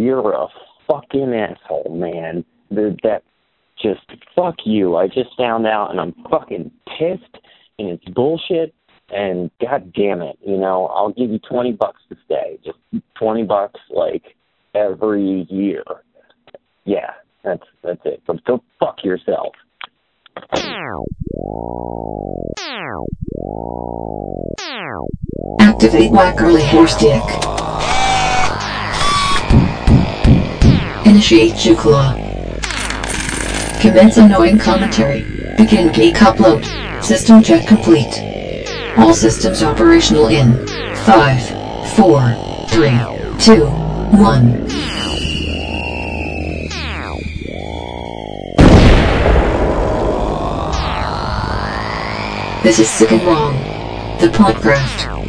you're a fucking asshole, man. Dude, that just fuck you. I just found out and I'm fucking pissed and it's bullshit and god damn it, you know, I'll give you twenty bucks to stay. Just twenty bucks like every year. Yeah, that's that's it. But go fuck yourself. Activate my curly Hair Stick. Initiate Juklaw. Commence annoying commentary. Begin geek upload. System check complete. All systems operational in 5, 4, 3, 2, 1. This is Sick and Wrong, the podcast.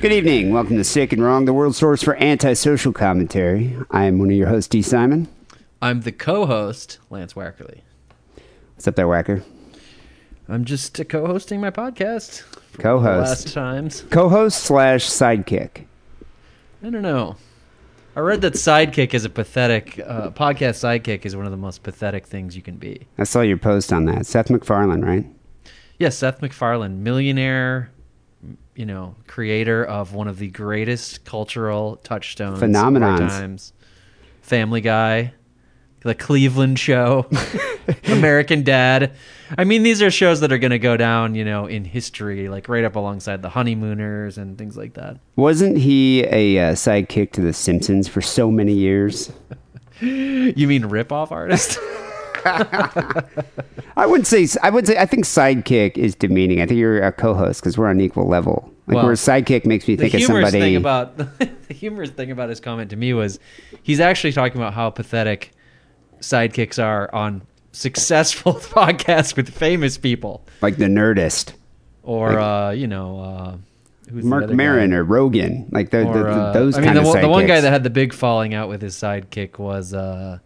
Good evening. Welcome to Sick and Wrong, the world source for antisocial commentary. I am one of your hosts, Dee Simon. I'm the co-host, Lance Wackerly. What's up there, Whacker? I'm just uh, co-hosting my podcast. for Co-host. the Last times. Co-host slash sidekick. I don't know. I read that sidekick is a pathetic uh, podcast. Sidekick is one of the most pathetic things you can be. I saw your post on that. Seth MacFarlane, right? Yes, Seth MacFarlane, millionaire, you know, creator of one of the greatest cultural touchstones, Phenomenons. times. Family Guy, The Cleveland Show, American Dad. I mean, these are shows that are going to go down, you know, in history, like right up alongside The Honeymooners and things like that. Wasn't he a uh, sidekick to The Simpsons for so many years? You mean rip-off artist? I wouldn't say. I would say. I think sidekick is demeaning. I think you're a co-host because we're on equal level. Like Well, where sidekick makes me think of somebody. thing about the humorous thing about his comment to me was he's actually talking about how pathetic sidekicks are on successful podcasts with famous people like the Nerdist, or uh, you know uh, who's Mark guy? or Rogan, like the, the, Or, the- uh, those I mean, the, the one guy that had the big falling out with his sidekick was uh,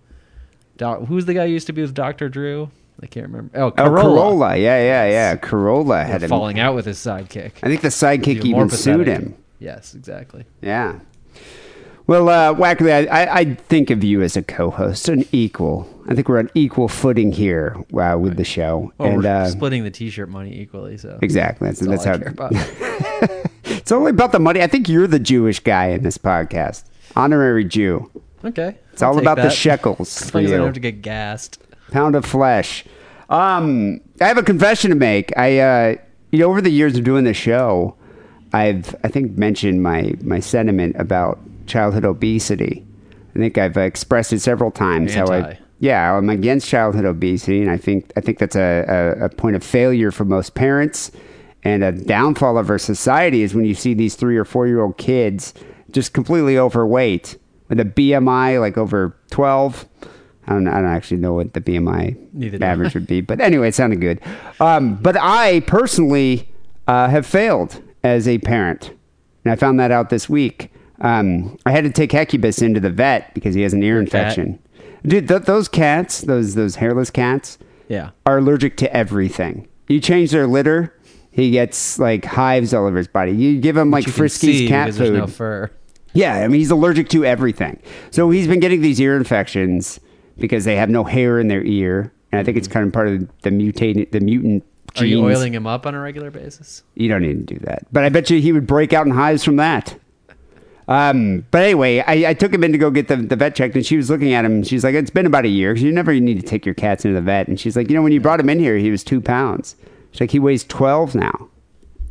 doc, who's the guy who used to be with Doctor Drew? I can't remember. Oh, Oh, Carolla. Carolla. Yeah, yeah, yeah. Carolla had him. falling out with his sidekick. I think the sidekick Even even sued him. Yes, exactly. Yeah. Well, uh, Wackerly, I, I, think of you as a co-host, an equal. I think we're on equal footing here uh, with the show. Well, and uh, splitting the T-shirt money equally. So exactly, that's, That's, that's, how. It's only about the money. I think you're the Jewish guy in this podcast, honorary Jew. Okay. It's all about the shekels. As for long as I don't have to get gassed. pound of flesh. Um, I have a confession to make. I, uh, you know, over the years of doing the show, I've, I think, mentioned my my sentiment about childhood obesity. I think I've expressed it several times. How I, yeah, I'm against childhood obesity, and I think I think that's a, a, a point of failure for most parents, and a downfall of our society is when you see these three or four year old kids just completely overweight with a BMI like over twelve. I don't, I don't actually know what the BMI Neither average would be, but anyway, it sounded good. Um, but I personally uh, have failed as a parent, and I found that out this week. Um, I had to take Hecubus into the vet because he has an ear Your cat? infection. Dude, th- those cats, those those hairless cats, Yeah. are allergic to everything. You change their litter, he gets like hives all over his body. You give him like You can Friskies see cat food. There's no fur. Yeah, I mean he's allergic to everything. So he's been getting these ear infections because they have no hair in their ear, and I think it's kind of part of the mutated, the mutant Are you genes. oiling him up on a regular basis? You don't need to do that, but I bet you he would break out in hives from that. Um, but anyway, I, I took him in to go get the, the vet checked, and she was looking at him. And she's like, "It's been about a year. you never need to take your cats into the vet." And she's like, "You know, when you brought him in here, he was two pounds. She's like, he weighs twelve now."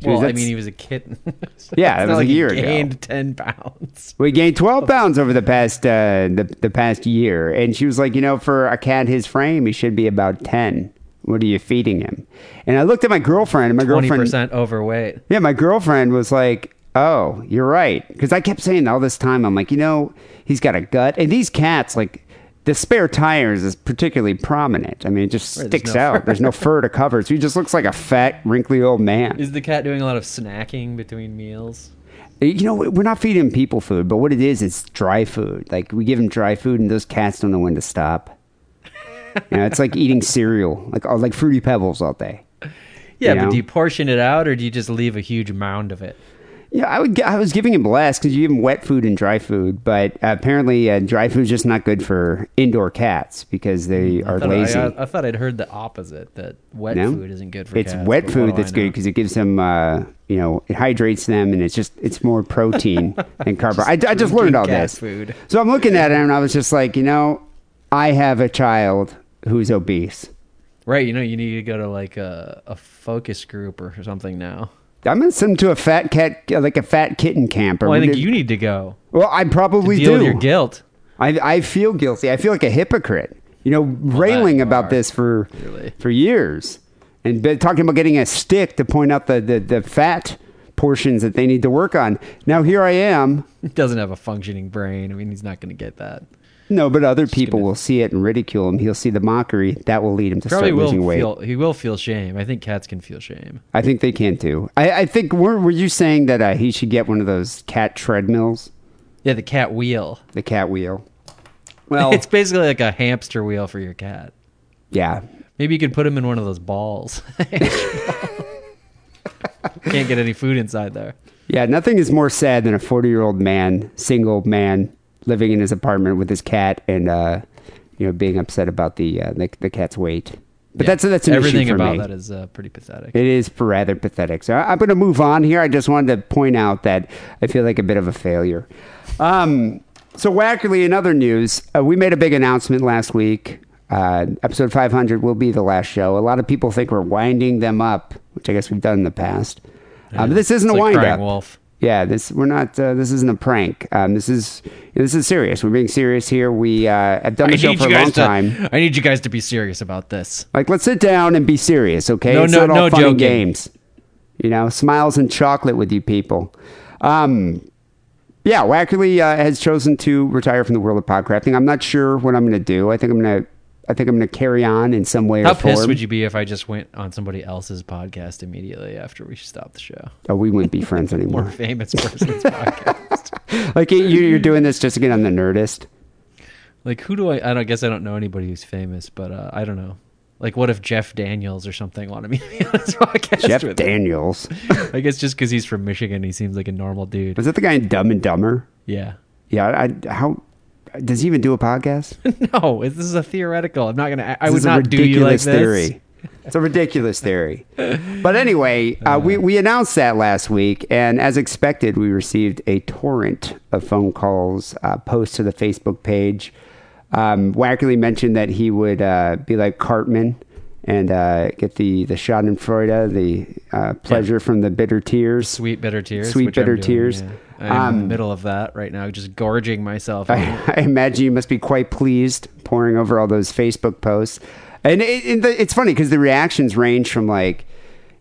Goes, Well, I mean, he was a kitten. Yeah, it was a like he year ago. gained ten pounds. We gained 12 pounds over the past uh, the, the past year, and she was like, you know, for a cat his frame, he should be about 10. What are you feeding him? And I looked at my girlfriend, and my girlfriend, percent overweight. yeah, my girlfriend was like, oh, you're right, because I kept saying all this time, I'm like, you know, he's got a gut, and these cats, like. The spare tires is particularly prominent. I mean, it just Right, there's sticks no out. fur. There's no fur to cover, so he just looks like a fat, wrinkly old man. Is the cat doing a lot of snacking between meals? You know, we're not feeding him people food, but what it is, it's dry food. Like we give him dry food, and those cats don't know when to stop. You know, it's like eating cereal, like uh, like fruity pebbles all day. Yeah, You but do you portion it out or do you just leave a huge mound of it? Yeah, I would. I was giving him less because you give him wet food and dry food, but apparently uh, dry food is just not good for indoor cats because they are I lazy. I, I thought I'd heard the opposite that wet No? food isn't good for cats. it's cats. wet food that's good because it gives them, uh, you know, it hydrates them and it's just it's more protein and carbohydrate. I, I just learned all this. food. So I'm looking at it and I was just like, you know, I have a child who's obese. Right, you know, you need to go to like a, a focus group or something now. I'm gonna send him to a fat cat, like a fat kitten camp. Or Well, I think you need to go Well, I probably deal do. with your guilt. I I feel guilty. I feel like a hypocrite. You know, railing you about are, this for for years, and talking about getting a stick to point out the, the the fat portions that they need to work on. Now here I am. He doesn't have a functioning brain. I mean, he's not going to get that. No, but other people gonna- will see it and ridicule him. He'll see the mockery. That will lead him to Probably start will losing weight. feel. He will feel shame. I think cats can feel shame. I think they can too. I, I think were, were you saying that uh, he should get one of those cat treadmills, Yeah, the cat wheel. the cat wheel? Well, it's basically like a hamster wheel for your cat. yeah. Maybe you could put him in one of those balls. Can't get any food inside there. Yeah, nothing is more sad than a 40 year old man, single man, living in his apartment with his cat and, uh, you know, being upset about the, uh, the, the cat's weight. But Yeah. that's, that's an Everything issue for about me. that is uh, pretty pathetic. It is rather pathetic. So I- I'm going to move on here. I just wanted to point out that I feel like a bit of a failure. Um, so, Wackerly, in other news, uh, we made a big announcement last week. Uh, episode 500 will be the last show. A lot of people think we're winding them up, which I guess we've done in the past. Um, this isn't It's a like wind up. wolf. Yeah, this we're not. Uh, this isn't a prank. Um, this is this is serious. We're being serious here. We uh, have done the show for a long to, time. I need you guys to be serious about this. Like, let's sit down and be serious, okay? No, it's no, not all no joking. games. You know, smiles and chocolate with you people. Um, yeah, Wackerly uh, has chosen to retire from the world of podcrafting. I'm not sure what I'm going to do. I think I'm going to. I think I'm going to carry on in some way How or form. How pissed would you be if I just went on somebody else's podcast immediately after we stopped the show? Oh, we wouldn't be friends anymore. More famous person's podcast. like you, you're doing this just to get on the Nerdist. Like who do I? I don't guess I don't know anybody who's famous, but uh, I don't know. Like what if Jeff Daniels or something wanted me to be on his podcast? Jeff? Daniels. I guess just because he's from Michigan, he seems like a normal dude. Was that the guy in Dumb and Dumber? Yeah. Yeah. I, how does he even do a podcast? No, this is a theoretical. I'm not gonna. I This would not do you like ridiculous this. theory. It's a ridiculous theory. But anyway, uh, we, we announced that last week, and as expected, we received a torrent of phone calls, uh, posts to the Facebook page. Um, Wackerly mentioned that he would uh, be like Cartman and uh, get the, the Schadenfreude, the uh, pleasure from the bitter tears. Sweet bitter tears. Sweet bitter doing, tears. yeah. I'm in Um, the middle of that right now, just gorging myself. I, I imagine you must be quite pleased poring over all those Facebook posts. And it, it, it's funny because the reactions range from like,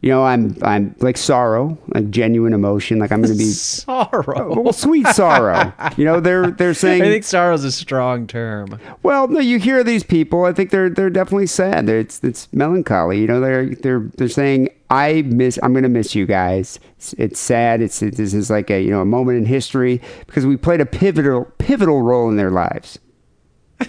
you know, I'm I'm like sorrow, like genuine emotion, like I'm going to be sorrow. Oh, well, sweet sorrow. You know, they're they're saying I think sorrow is a strong term. well, no, you hear these people. I think they're they're definitely sad. It's it's melancholy. You know, they're they're they're saying, I miss. I'm going to miss you guys. It's, it's sad. It's it, this is like a you know a moment in history because we played a pivotal pivotal role in their lives,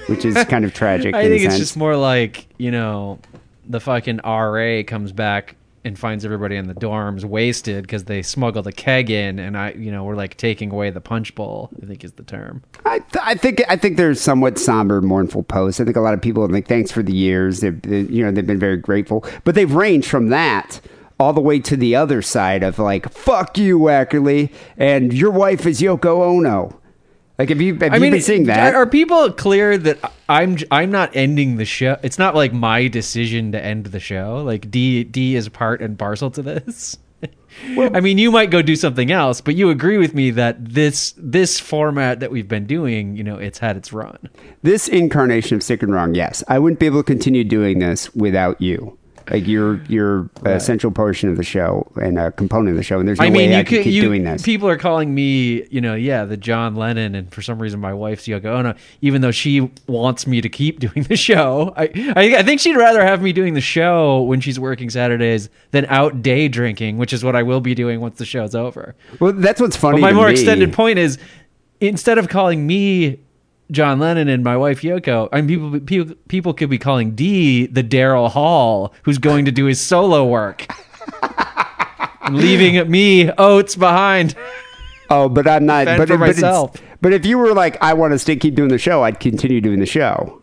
which is kind of tragic. I think it's sense. just more like you know, the fucking RA comes back and finds everybody in the dorms wasted because they smuggled a keg in, and I, you know, we're like taking away the punch bowl. I think is the term. I, th- I think I think there's somewhat somber, mournful posts. I think a lot of people are like, "Thanks for the years." They've, they, you know, they've been very grateful, but they've ranged from that all the way to the other side of like, "Fuck you, Wackerly," and your wife is Yoko Ono. Like, have you have I you mean, been seeing that? are people clear that I'm I'm not ending the show? It's not like my decision to end the show. Like Dee Dee is part and parcel to this. I mean, you might go do something else, but you agree with me that this this format that we've been doing, you know, it's had its run. this incarnation of Sick and Wrong, yes, I wouldn't be able to continue doing this without you. Like you're you're a uh, essential portion of the show and a component of the show, and there's no I mean, way you I could could keep you doing this. people are calling me, you know, yeah, the John Lennon, and for some reason my wife's Yoko Ono, oh, even though she wants me to keep doing the show. I, I I think she'd rather have me doing the show when she's working Saturdays than out day drinking, which is what I will be doing once the show's over. well, that's what's funny. But my to more me. extended point is, instead of calling me John Lennon and my wife Yoko, I mean, people people people could be calling Dee the Daryl Hall who's going to do his solo work. leaving me Oates behind. Oh, but I'm not. Fend but, for but it's- myself. but if you were like, I want to stay, keep doing the show, I'd continue doing the show.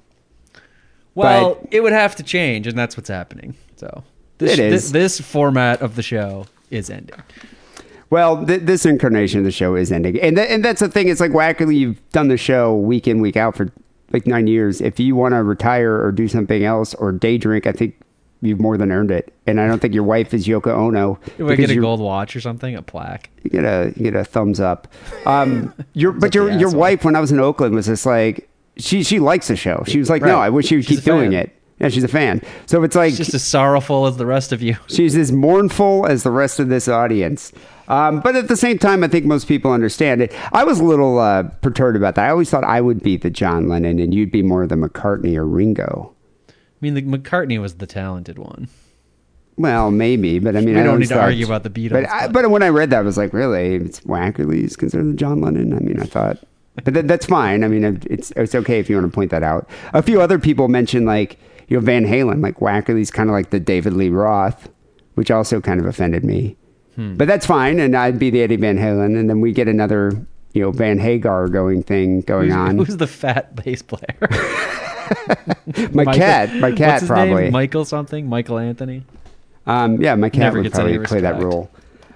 Well, But- it would have to change, and that's what's happening. So this, It is. This, this format of the show is ending. Well, th- this incarnation of the show is ending, and th- and that's the thing. It's like Wackerly, you've done the show week in, week out for like nine years. If you want to retire or do something else or day drink, I think you've more than earned it. And I don't think your wife is Yoko Ono. Do I get a gold watch or something? A plaque? You get a you get a thumbs up. Um, your but your your asshole. wife when I was in Oakland was just like she she likes the show. She was like, no, I wish you would She's keep doing it. Yeah, she's a fan. So it's like Just as sorrowful as the rest of you. She's as mournful as the rest of this audience. Um, but at the same time, I think most people understand it. I was a little uh, perturbed about that. I always thought I would be the John Lennon and you'd be more the McCartney or Ringo. I mean, the McCartney was the talented one. Well, maybe, but I mean, We I don't need to argue about the Beatles, But, I, but- but when I read that, I was like, really? It's Wackerly's considered the John Lennon? I mean, I thought, but that, that's fine. I mean, it's it's okay if you want to point that out. A few other people mentioned like you know Van Halen, like Wackerly's kind of like the David Lee Roth, which also kind of offended me. Hmm. But that's fine, and I'd be the Eddie Van Halen, and then we get another you know Van Hagar going thing going Who's, on. who's the fat bass player? my Michael- cat, my cat What's his probably. Name? Michael something? Michael Anthony? Um, yeah, my cat Never would probably play that role.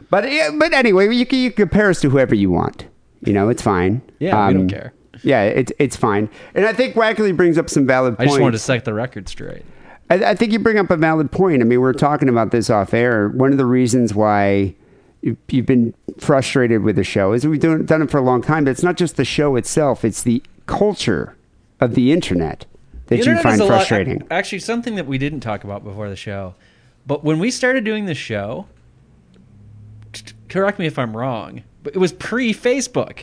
But yeah, but anyway, you can, you can compare us to whoever you want. You know, it's fine. Yeah, we don't Um, care. Yeah, it's it's fine. And I think Wackerly brings up some valid points. I just wanted to set the record straight. I, I think you bring up a valid point. I mean, we are talking about this off air. One of the reasons why you- you've been frustrated with the show is we've done, done it for a long time. But it's not just the show itself; it's the culture of the internet that The you internet find is a lot- frustrating. actually, something that we didn't talk about before the show. But when we started doing the show, t- correct me if I'm wrong, but it was pre Facebook.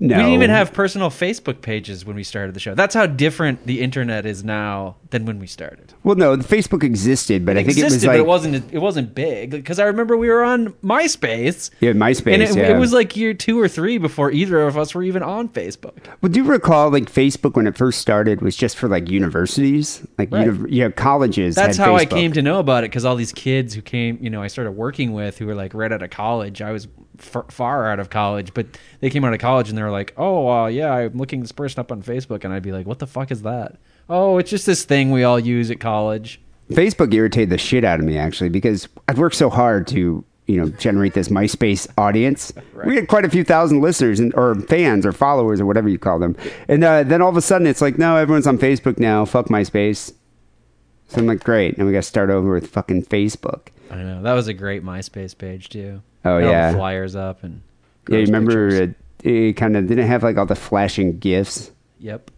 No, We didn't even have personal Facebook pages when we started the show. That's how different the internet is now than when we started. Well, no, Facebook existed, but I think existed, it was like but it wasn't. It wasn't big because I remember we were on MySpace. yeah, MySpace. and it, yeah. it was like year two or three before either of us were even on Facebook. Well, do you recall like Facebook when it first started was just for like universities, like Right. uni- yeah, colleges. That's how I came to know about it because all these kids who came, you know, I started working with who were like right out of college. I was f- far out of college, but they came out of college and they were like, "Oh, uh, yeah, I'm looking this person up on Facebook," and I'd be like, "What the fuck is that?" Oh, it's just this thing we all use at college. Facebook irritated the shit out of me actually because I'd worked so hard to you know generate this MySpace audience. We had quite a few thousand listeners and or fans or followers or whatever you call them, and uh, then all of a sudden it's like no, everyone's on Facebook now. Fuck MySpace. So I'm like, great, and we got to start over with fucking Facebook. I know that was a great MySpace page too. Oh, Had all the yeah. flyers up and Yeah, you remember pictures. it, it kind of didn't have like all the flashing gifs. Yep.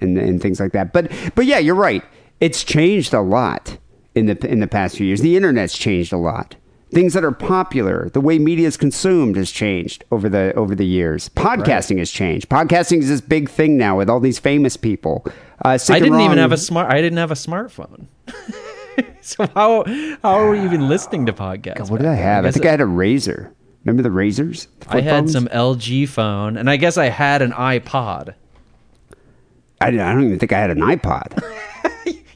and, and things like that. But but yeah, you're right. It's changed a lot in the in the past few years. The internet's changed a lot. Things that are popular, the way media is consumed has changed over the over the years. Podcasting has changed. Podcasting is this big thing now with all these famous people. Uh, I didn't even have a smart. I didn't have a smartphone. so how how are we even listening to podcasts? What did I have? I guess think I had a razor. Remember the razors? The I had phones? some LG phone, and I guess I had an iPod. I, I don't even think I had an iPod.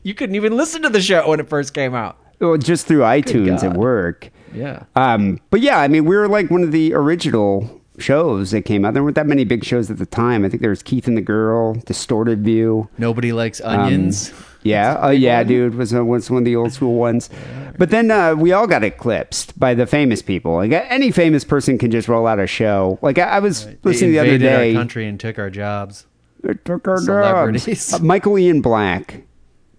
You couldn't even listen to the show when it first came out. well, just through iTunes at God. work. Yeah. Um, but yeah, I mean, we were like one of the original shows that came out. There weren't that many big shows at the time. I think there was Keith and the Girl, Distorted View. Nobody likes Um, onions. Yeah, oh yeah, dude was uh, was one of the old school ones. But then uh, we all got eclipsed by the famous people. Like any famous person can just roll out a show. Like I, I was They listening the other day. our country and took our jobs. They took our jobs. Uh, Michael Ian Black.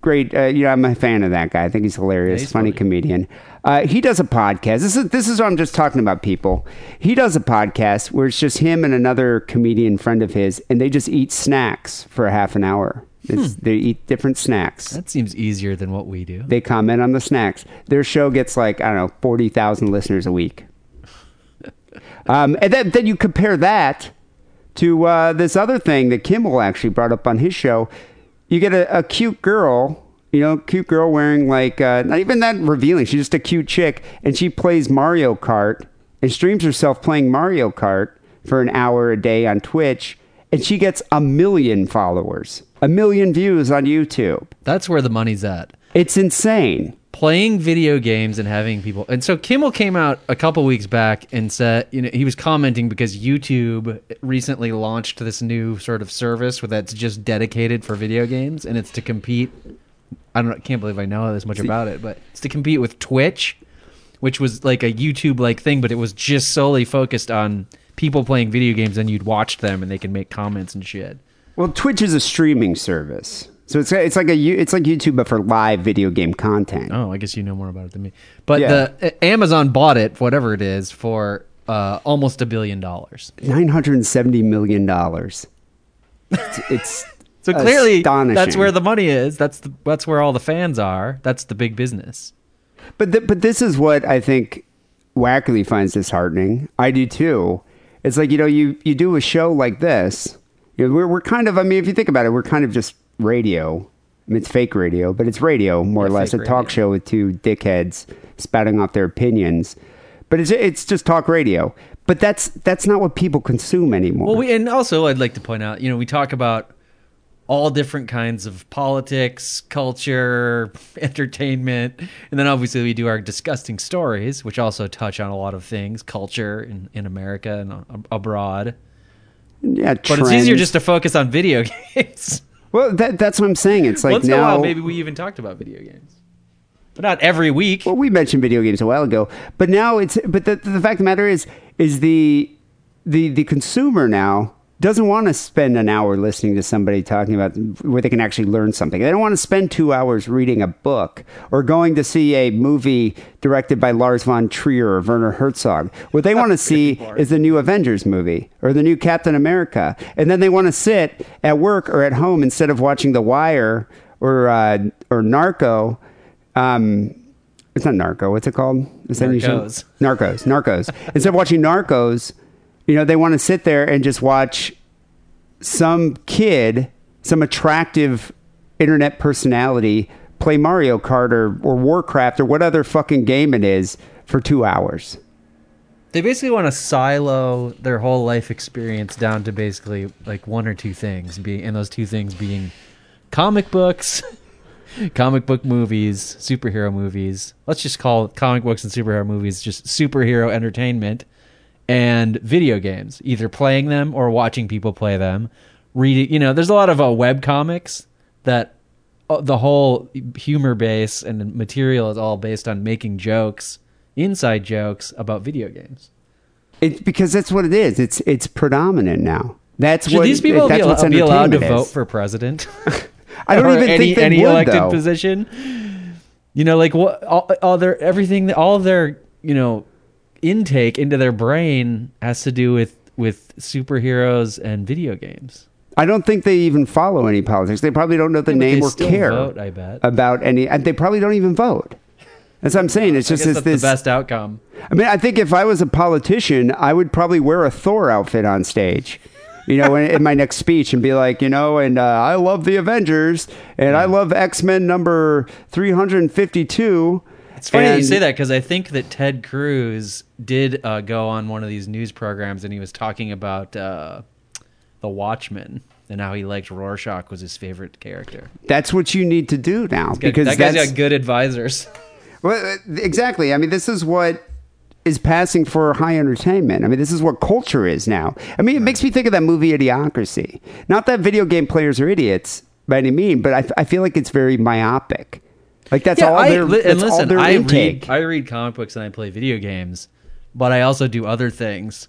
Great. Uh, you know, I'm a fan of that guy. I think he's hilarious. Yeah, he's funny, funny. comedian. Uh, he does a podcast. This is this is what I'm just talking about people. He does a podcast where it's just him and another comedian friend of his, and they just eat snacks for a half an hour. It's, They eat different snacks. That seems easier than what we do. They comment on the snacks. Their show gets like I don't know forty thousand listeners a week. Um, and then then you compare that to uh, this other thing that Kimmel actually brought up on his show. You get a, a cute girl, you know, cute girl wearing like uh, not even that revealing. She's just a cute chick, and she plays Mario Kart and streams herself playing Mario Kart for an hour a day on Twitch, and she gets a million followers, a million views on YouTube. That's where the money's at. It's insane. playing video games and having people. And so Kimmel came out a couple weeks back and said, you know, he was commenting because YouTube recently launched this new sort of service where that's just dedicated for video games and it's to compete. I don't know, can't believe I know this much about it, but it's to compete with Twitch, which was like a YouTube like thing, but it was just solely focused on people playing video games and you'd watch them and they can make comments and shit. Well, Twitch is a streaming service, so it's it's like a it's like YouTube but for live video game content. Oh, I guess you know more about it than me. But Yeah. the uh, Amazon bought it, whatever it is, for uh, almost a billion dollars. Nine hundred seventy million dollars. It's, it's So clearly, that's where the money is. That's the, that's where all the fans are. That's the big business. But th- but this is what I think Wackerly finds disheartening. I do too. It's like you know you you do a show like this. You know, we're we're kind of I mean if you think about it, we're kind of just radio. I mean, it's fake radio, but it's radio more or less. A talk radio. show with two dickheads spouting off their opinions. But it's it's just talk radio. But that's that's not what people consume anymore. Well, we, and also I'd like to point out, you know, we talk about all different kinds of politics, culture, entertainment, and then obviously we do our disgusting stories, which also touch on a lot of things, culture in, in America and abroad. yeah, But it's easier just to focus on video games. well. That, that's what I'm saying. It's like Once in now a while, maybe we even talked about video games, but not every week. Well, we mentioned video games a while ago, but now it's but the, the fact of the matter is is the the the consumer now doesn't want to spend an hour listening to somebody talking about where they can actually learn something. They don't want to spend 2 hours reading a book or going to see a movie directed by Lars von Trier or Werner Herzog. What they want to see is the new Avengers movie or the new Captain America. And then they want to sit at work or at home instead of watching The Wire or uh, or Narco um, it's not Narco. What's it called? Is that a new show? Narcos. Narcos. Narcos. Instead of watching Narcos, you know, they want to sit there and just watch some kid, some attractive internet personality play Mario Kart or, or Warcraft or what other fucking game it is for two hours. They basically want to silo their whole life experience down to basically like one or two things, be and those two things being comic books, comic book movies, superhero movies. Let's just call comic books and superhero movies just superhero entertainment and video games, either playing them or watching people play them. Reading, you know, there's a lot of uh, web comics that uh, the whole humor base and material is all based on making jokes, inside jokes about video games. It's because that's what it is. It's it's predominant now. That's Should what these people that's be, what's al- be allowed to entertainment vote for president? I don't even any, think they any would, elected though. position. You know, like what all, all their everything, all their you know intake into their brain has to do with with superheroes and video games. I don't think they even follow any politics. They probably don't know the Yeah, name or care vote, I bet. about any. And they probably don't even vote. That's what I'm saying. It's just guess this. the best outcome. I mean, I think if I was a politician, I would probably wear a Thor outfit on stage. You know, in, in my next speech, and be like, you know, and uh, I love the Avengers, and I love X Men number three hundred and fifty-two. It's funny that you say that because I think that Ted Cruz did uh, go on one of these news programs and he was talking about uh, the Watchmen and how he liked Rorschach was his favorite character. That's what you need to do now Good- because that guy's got good advisors. Well, uh, exactly. I mean, this is what is passing for high entertainment. I mean, this is what culture is now. I mean, it makes me think of that movie Idiocracy. Not that video game players are idiots by any mean, but I, I feel like it's very myopic. Like that's all I, their, li- that's and all listen, their I intake. read I read comic books and I play video games, but I also do other things.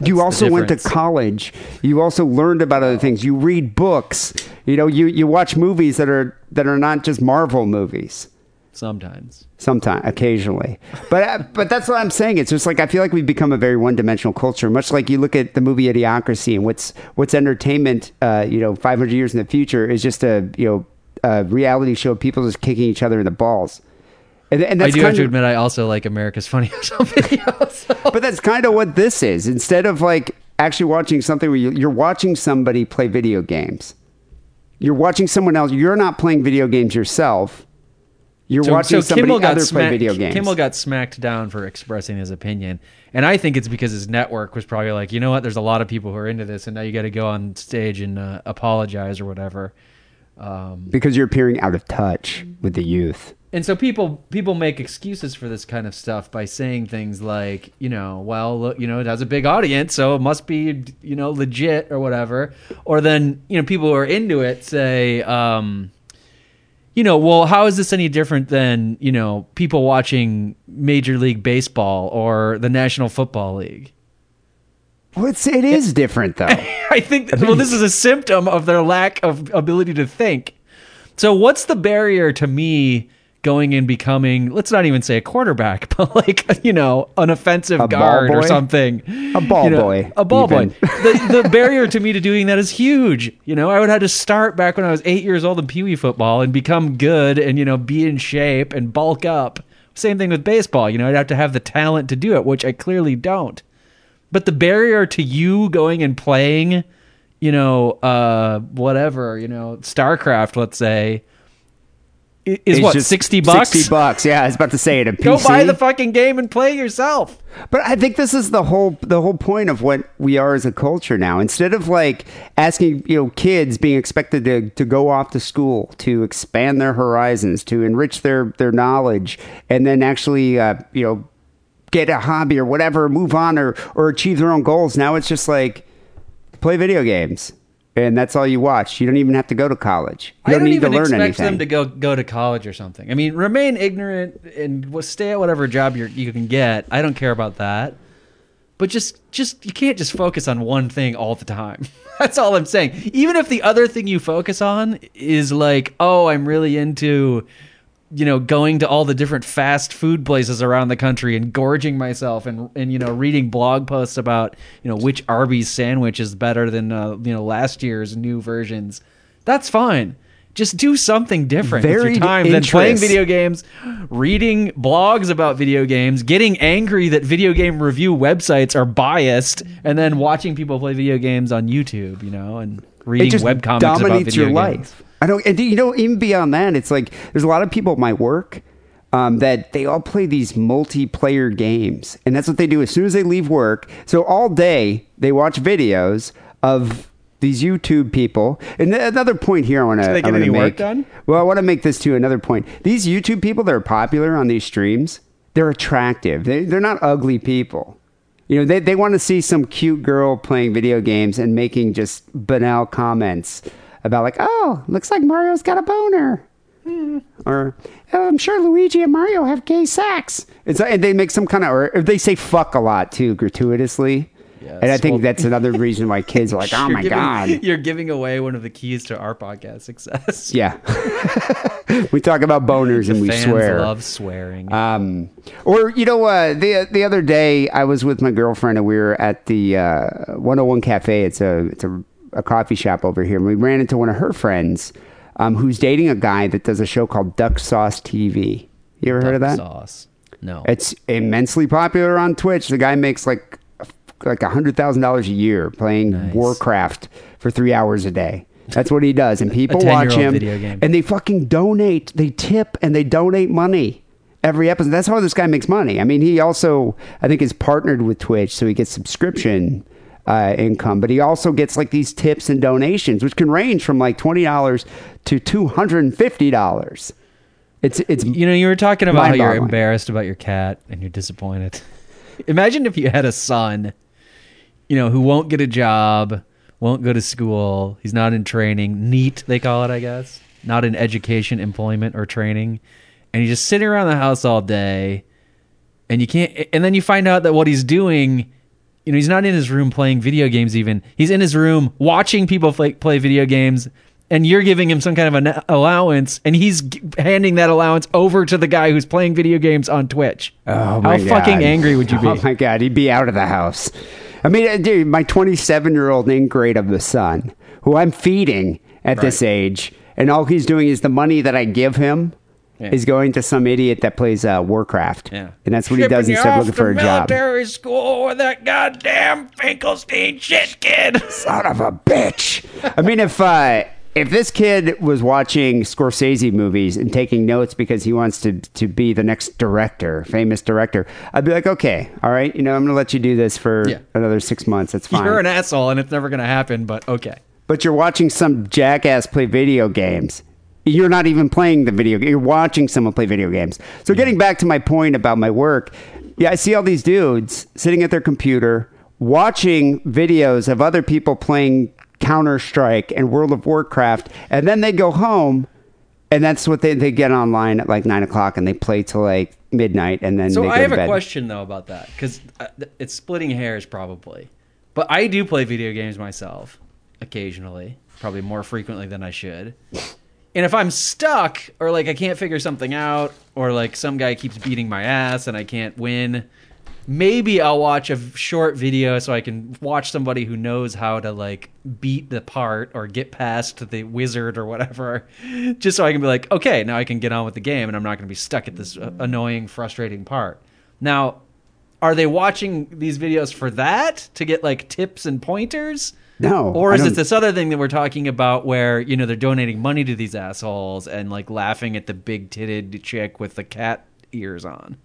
you also went to college. You also learned about other things. You read books. You know, you, you watch movies that are that are not just Marvel movies. Sometimes. Sometimes, occasionally, but uh, but that's what I'm saying. It's just like I feel like we've become a very one-dimensional culture. Much like you look at the movie Idiocracy and what's what's entertainment. Uh, you know, 500 years in the future is just a you know a reality show of people just kicking each other in the balls. And, and I that's do have kind to of, admit I also like America's Funniest Home Videos. but that's kind of what this is. Instead of like actually watching something where you, you're watching somebody play video games, you're watching someone else. You're not playing video games yourself. You're watching somebody other play video games. Kimmel got smacked down for expressing his opinion, and I think it's because his network was probably like, you know what? There's a lot of people who are into this, and now you got to go on stage and uh, apologize or whatever. Um, because you're appearing out of touch with the youth. and so people people make excuses for this kind of stuff by saying things like you know well you know it has a big audience so it must be you know legit or whatever or then you know people who are into it say um you know well how is this any different than you know people watching major league baseball or the national football league Well, it's, it is different though. I think well, this is a symptom of their lack of ability to think. So, what's the barrier to me going and becoming? Let's not even say a quarterback, but like you know, an offensive A guard or something. A ball You know, boy, a ball even. boy. The, the barrier to me to doing that is huge. You know, I would have to start back when I was eight years old in pee wee football and become good and you know be in shape and bulk up. Same thing with baseball. You know, I'd have to have the talent to do it, which I clearly don't but the barrier to you going and playing you know uh whatever you know starcraft let's say is It's what 60 bucks 60 bucks. Yeah, I was about to say it. A PC. go buy the fucking game and play yourself But I think this is the whole the whole point of what we are as a culture now. Instead of like asking, you know, kids being expected to, to go off to school, to expand their horizons, to enrich their their knowledge, and then actually, uh, you know, get a hobby or whatever, move on or or achieve their own goals. Now it's just like play video games, and that's all you watch. You don't even have to go to college. You I don't need even to learn expect anything. them to go go to college or something. I mean, remain ignorant and stay at whatever job you you can get. I don't care about that. But just just you can't just focus on one thing all the time. That's all I'm saying. Even if the other thing you focus on is like, "Oh, I'm really into you know, going to all the different fast food places around the country and gorging myself and and you know, reading blog posts about, you know, which Arby's sandwich is better than uh, you know, last year's new versions. That's fine. Just do something different with Varied your time than playing video games, reading blogs about video games, getting angry that video game review websites are biased, and then watching people play video games on YouTube, you know, and reading it just webcomics about video your games. life. I don't, and you know, even beyond that, it's like there's a lot of people at my work um, that they all play these multiplayer games, and that's what they do as soon as they leave work. So all day they watch videos of these YouTube people. And th- another point here, I want to. they get any work done? Well, I want to make this too. Another point: these YouTube people that are popular on these streams, they're attractive. They, they're not ugly people. You know, they, they want to see some cute girl playing video games and making just banal comments about like, oh, looks like Mario's got a boner. Hmm. Or oh, I'm sure Luigi and Mario have gay sex. It's and they make some kind of or they say fuck a lot too gratuitously. Yes, and I think well- that's another reason why kids are like, oh my giving- god. You're giving away one of the keys to our podcast success. Yeah. we talk about boners and we swear. love swearing. Um, or you know, uh, the the other day I was with my girlfriend and we were at the uh, 101 Cafe. It's a it's a, a coffee shop over here. And we ran into one of her friends um, who's dating a guy that does a show called Duck Sauce TV. You ever heard of that? Sauce. No. It's immensely popular on Twitch. The guy makes like like a hundred thousand dollars a year playing Nice. Warcraft for three hours a day. That's what he does, and people 10-year-old watch him, video game. and they fucking donate. They tip and they donate money every episode. That's how this guy makes money. I mean, he also I think is partnered with Twitch, so he gets subscription uh, income, but he also gets like these tips and donations, which can range from like twenty dollars to two hundred and fifty dollars. It's it's You know, you were talking about how you're embarrassed about your cat and you're disappointed. Imagine if you had a son, you know, who won't get a job, won't go to school, he's not in training, NEET they call it, I guess, not in education, employment, or training, and he's just sitting around the house all day, and you can't, and then you find out that what he's doing. You know, he's not in his room playing video games. Even he's in his room watching people play, play video games, and you're giving him some kind of an allowance, and he's g- handing that allowance over to the guy who's playing video games on Twitch. Oh How my fucking God. angry would you be? Oh my god, he'd be out of the house. I mean, uh, dude, my 27 year old ingrate of the son, who I'm feeding at this age, and all he's doing is the money that I give him Yeah. is going to some idiot that plays uh, Warcraft. Yeah. and that's what he does instead of looking for a job. Military school with that goddamn Finkelstein shit kid. Son of a bitch. I mean, if uh, if this kid was watching Scorsese movies and taking notes because he wants to to be the next director, famous director, I'd be like, okay, all right, you know, I'm gonna let you do this for Yeah. another six months. That's fine. You're an asshole, and it's never gonna happen. But okay. but you're watching some jackass play video games. You're not even playing the video. You're watching someone play video games. So getting back to my point about my work, yeah, I see all these dudes sitting at their computer watching videos of other people playing Counter Strike and World of Warcraft, and then they go home, and that's what they they get online at like nine o'clock, and they play till like midnight, and then So they go I have a question though about that because uh, it's splitting hairs probably, but I do play video games myself occasionally, probably more frequently than I should. And if I'm stuck or like I can't figure something out or like some guy keeps beating my ass and I can't win, maybe I'll watch a short video so I can watch somebody who knows how to like beat the part or get past the wizard or whatever, just so I can be like, okay, now I can get on with the game and I'm not going to be stuck at this uh, annoying, frustrating part. Now, are they watching these videos for that to get like tips and pointers? No, Or is it this other thing that we're talking about where, you know, they're donating money to these assholes and like laughing at the big titted chick with the cat ears on?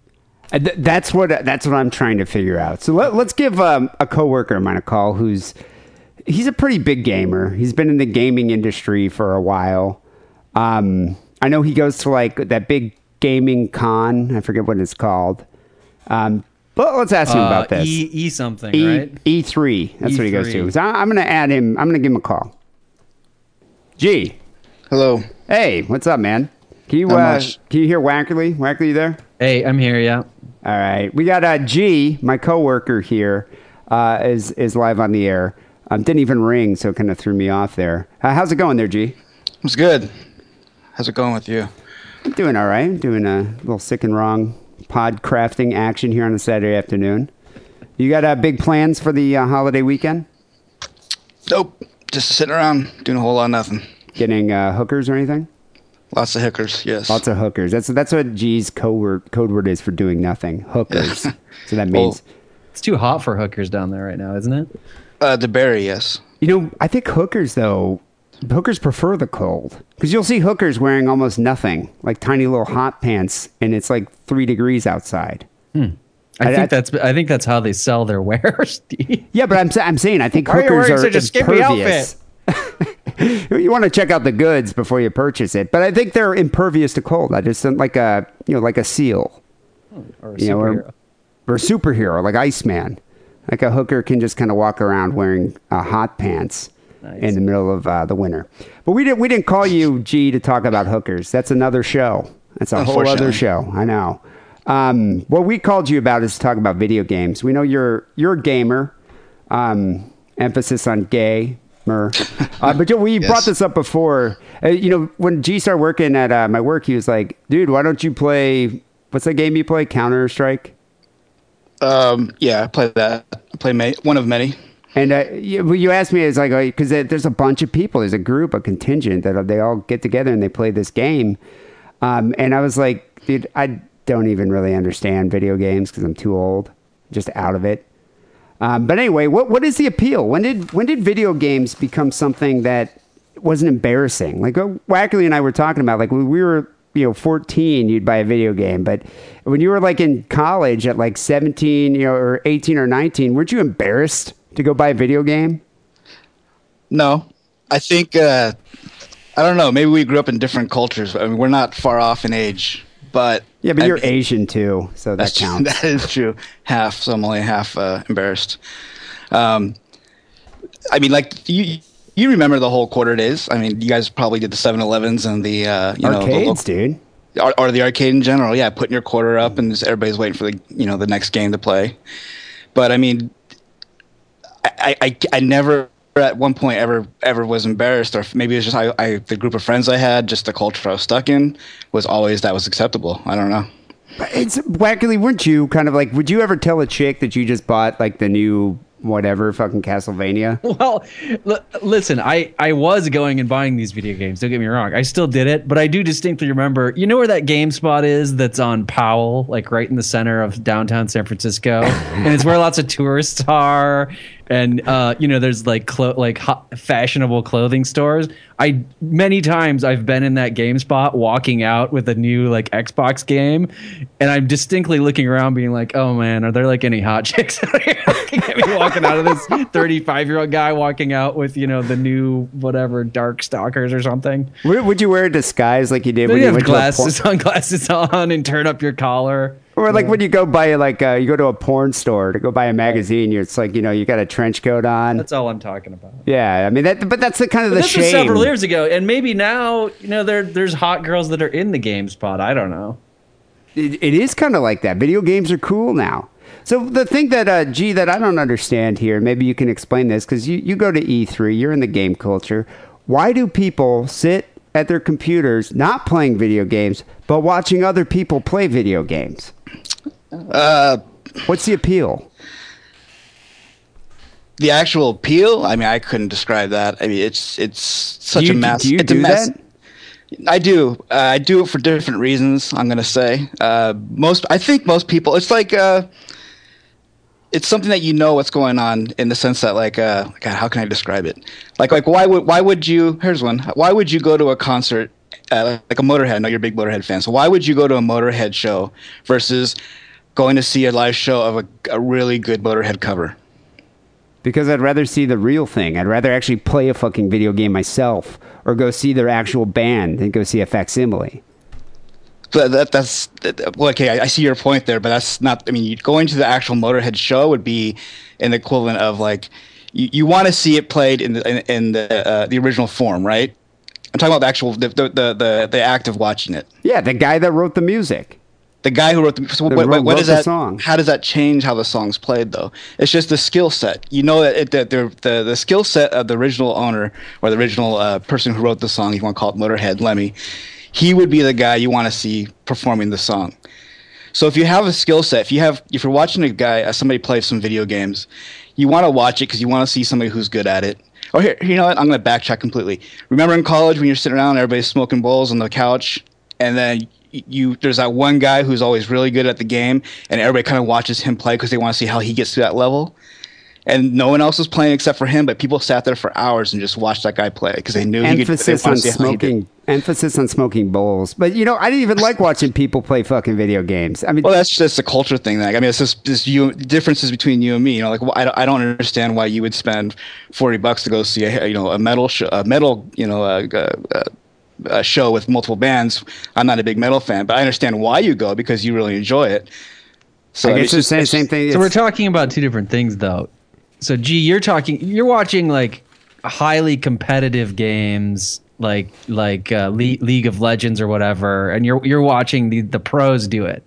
Uh, th- that's what that's what I'm trying to figure out. So let, let's give um, a coworker of mine a call who's he's a pretty big gamer. He's been in the gaming industry for a while. Um, I know he goes to like that big gaming con. I forget what it's called. Um, but let's ask him about Uh, this. E, e something, E right? E3. That's what he goes to. So I, I'm going to add him. I'm going to give him a call. G. Hello. Hey, what's up, man? Can you uh, can you hear Wackerly? Wackerly, you there? Hey, I'm here, yeah. All right, we got uh, G, my coworker here, uh, is is live on the air. Um, didn't even ring, so it kind of threw me off there. Uh, how's it going there, G? It's good. How's it going with you? I'm doing all right. I'm doing a little sick and wrong pod crafting action here on a Saturday afternoon. You got uh, big plans for the uh, holiday weekend? Nope. Just sitting around doing a whole lot of nothing. Getting uh, hookers or anything? Lots of hookers, yes. Lots of hookers. That's that's what G's code word, code word is for doing nothing. Hookers. so that means It's too hot for hookers down there right now, isn't it? uh, the berry, yes. You know, I think hookers though, hookers prefer the cold because you'll see hookers wearing almost nothing, like tiny little hot pants, and it's like three degrees outside. I, I- think I- that's I think that's how they sell their wares. Steve. Yeah, but I'm I'm saying I think Why hookers wearing are such a skimpy impervious. you want to check out the goods before you purchase it, but I think they're impervious to cold. I just like a you know like a seal or a You know, or- superhero. or a superhero like Iceman. Like a hooker can just kind of walk around wearing uh, hot pants Nice. in the middle of uh, the winter. But we didn't we didn't call you G to talk about hookers. That's another show. That's a whole other show. I know. Um, what we called you about is to talk about video games. We know you're you're a gamer. Um, emphasis on gay. Uh, but we Yes. brought this up before. Uh, you know, when G started working at uh, my work, he was like, "Dude, why don't you play? What's that game you play? Counter Strike." Um, yeah, I play that. I play ma- one of many. And uh, you, you asked me, it's like, because there's a bunch of people, there's a group, a contingent that they all get together and they play this game. Um, and I was like, dude, I don't even really understand video games because I'm too old, just out of it. Um, but anyway, what what is the appeal? When did when did video games become something that wasn't embarrassing? Like uh, Wackerly and I were talking about, like when we were you know 14, you'd buy a video game, but when you were like in college at like 17, you know, or 18 or 19, weren't you embarrassed to go buy a video game? No, I think uh, I don't know. Maybe we grew up in different cultures. I mean, we're not far off in age, but Yeah, but I you're Asian too, so that counts. That is true. Half, so I'm only half uh, embarrassed. Um, I mean, like you. You remember the whole quarter days? I mean, you guys probably did the 7-Elevens and the uh, you know the Arcades, local- dude. or, or the arcade in general. Yeah, putting your quarter up and just everybody's waiting for the you know the next game to play. But I mean, I I, I never at one point ever ever was embarrassed, or maybe it's just I, I the group of friends I had, just the culture I was stuck in was always that was acceptable. I don't know. It's Wackerly, weren't you kind of like? Would you ever tell a chick that you just bought like the new whatever fucking Castlevania? Well, l- listen, I, I was going and buying these video games. Don't get me wrong. I still did it, but I do distinctly remember. You know where that game spot is that's on Powell, like right in the center of downtown San Francisco, and it's where lots of tourists are. And uh, you know, there's like clo- like hot, fashionable clothing stores. I many times I've been in that game spot, walking out with a new like Xbox game, and I'm distinctly looking around, being like, "Oh man, are there like any hot chicks out here?" looking at walking out of this 35 year old guy walking out with you know the new whatever dark stalkers or something. Would, would you wear a disguise like you did when you have went to a porn- glasses on, on, and turn up your collar. Or like when you go buy like uh, you go to a porn store to go buy a magazine, you it's like you know you got a trench coat on. That's all I'm talking about. yeah, I mean that, but that's the kind of the this was shame. several years ago, and maybe now you know there there's hot girls that are in the game spot. I don't know. it, it is kind of like that. Video games are cool now. So the thing that, uh, G, that I don't understand here, maybe you can explain this because you, you go to E3, you're in the game culture. Why do people sit at their computers not playing video games, but watching other people play video games? Uh, What's the appeal? the actual appeal, I mean, I couldn't describe that. I mean, it's it's such you, a mess. Do you it's do a mess. that? I do. Uh, I do it for different reasons. I'm gonna say uh, most. I think most people. It's like uh, it's something that you know what's going on in the sense that like uh, God, how can I describe it? Like like why would why would you? Here's one. Why would you go to a concert? Uh, like a Motorhead. I know you're a big Motorhead fan. So why would you go to a Motorhead show versus going to see a live show of a, a really good Motorhead cover? Because I'd rather see the real thing. I'd rather actually play a fucking video game myself or go see their actual band than go see a facsimile. But that, that's well, okay. I, I see your point there, but that's not. I mean, going to the actual Motorhead show would be an equivalent of like you, you want to see it played in the in, in the uh, the original form, right? I'm talking about the actual the the, the the the act of watching it. Yeah, the guy that wrote the music. The guy who wrote the so That what, wrote- what, wrote is the that? song. How does that change how the song's played though? It's just the skill set. You know that it, that the the, the skill set of the original owner or the original uh, person who wrote the song, you want to call it Motorhead, Lemmy, he would be the guy you want to see performing the song. So if you have a skill set, if you have, if you're watching a guy, uh, somebody play some video games, you want to watch it because you want to see somebody who's good at it. Oh, here, you know what? I'm going to backtrack completely. Remember in college when you're sitting around, everybody's smoking bowls on the couch, and then you there's that one guy who's always really good at the game, and everybody kind of watches him play because they want to see how he gets to that level. And no one else was playing except for him, but people sat there for hours and just watched that guy play because they knew he could. they emphasis on to he did. smoking emphasis on smoking bowls but you know i didn't even like watching people play fucking video games i mean Well, that's just a culture thing. Like, I mean, it's just this you differences between you and me. You know, like wh- I don't, I don't understand why you would spend forty bucks to go see a you know a metal show, a metal you know a, a, a show with multiple bands. I'm not a big metal fan, but I understand why you go because you really enjoy it. So i guess it's the same same thing So we're talking about two different things, though. So, G, you're talking, you're watching like highly competitive games, like like uh, Le- League of Legends or whatever, and you're you're watching the the pros do it,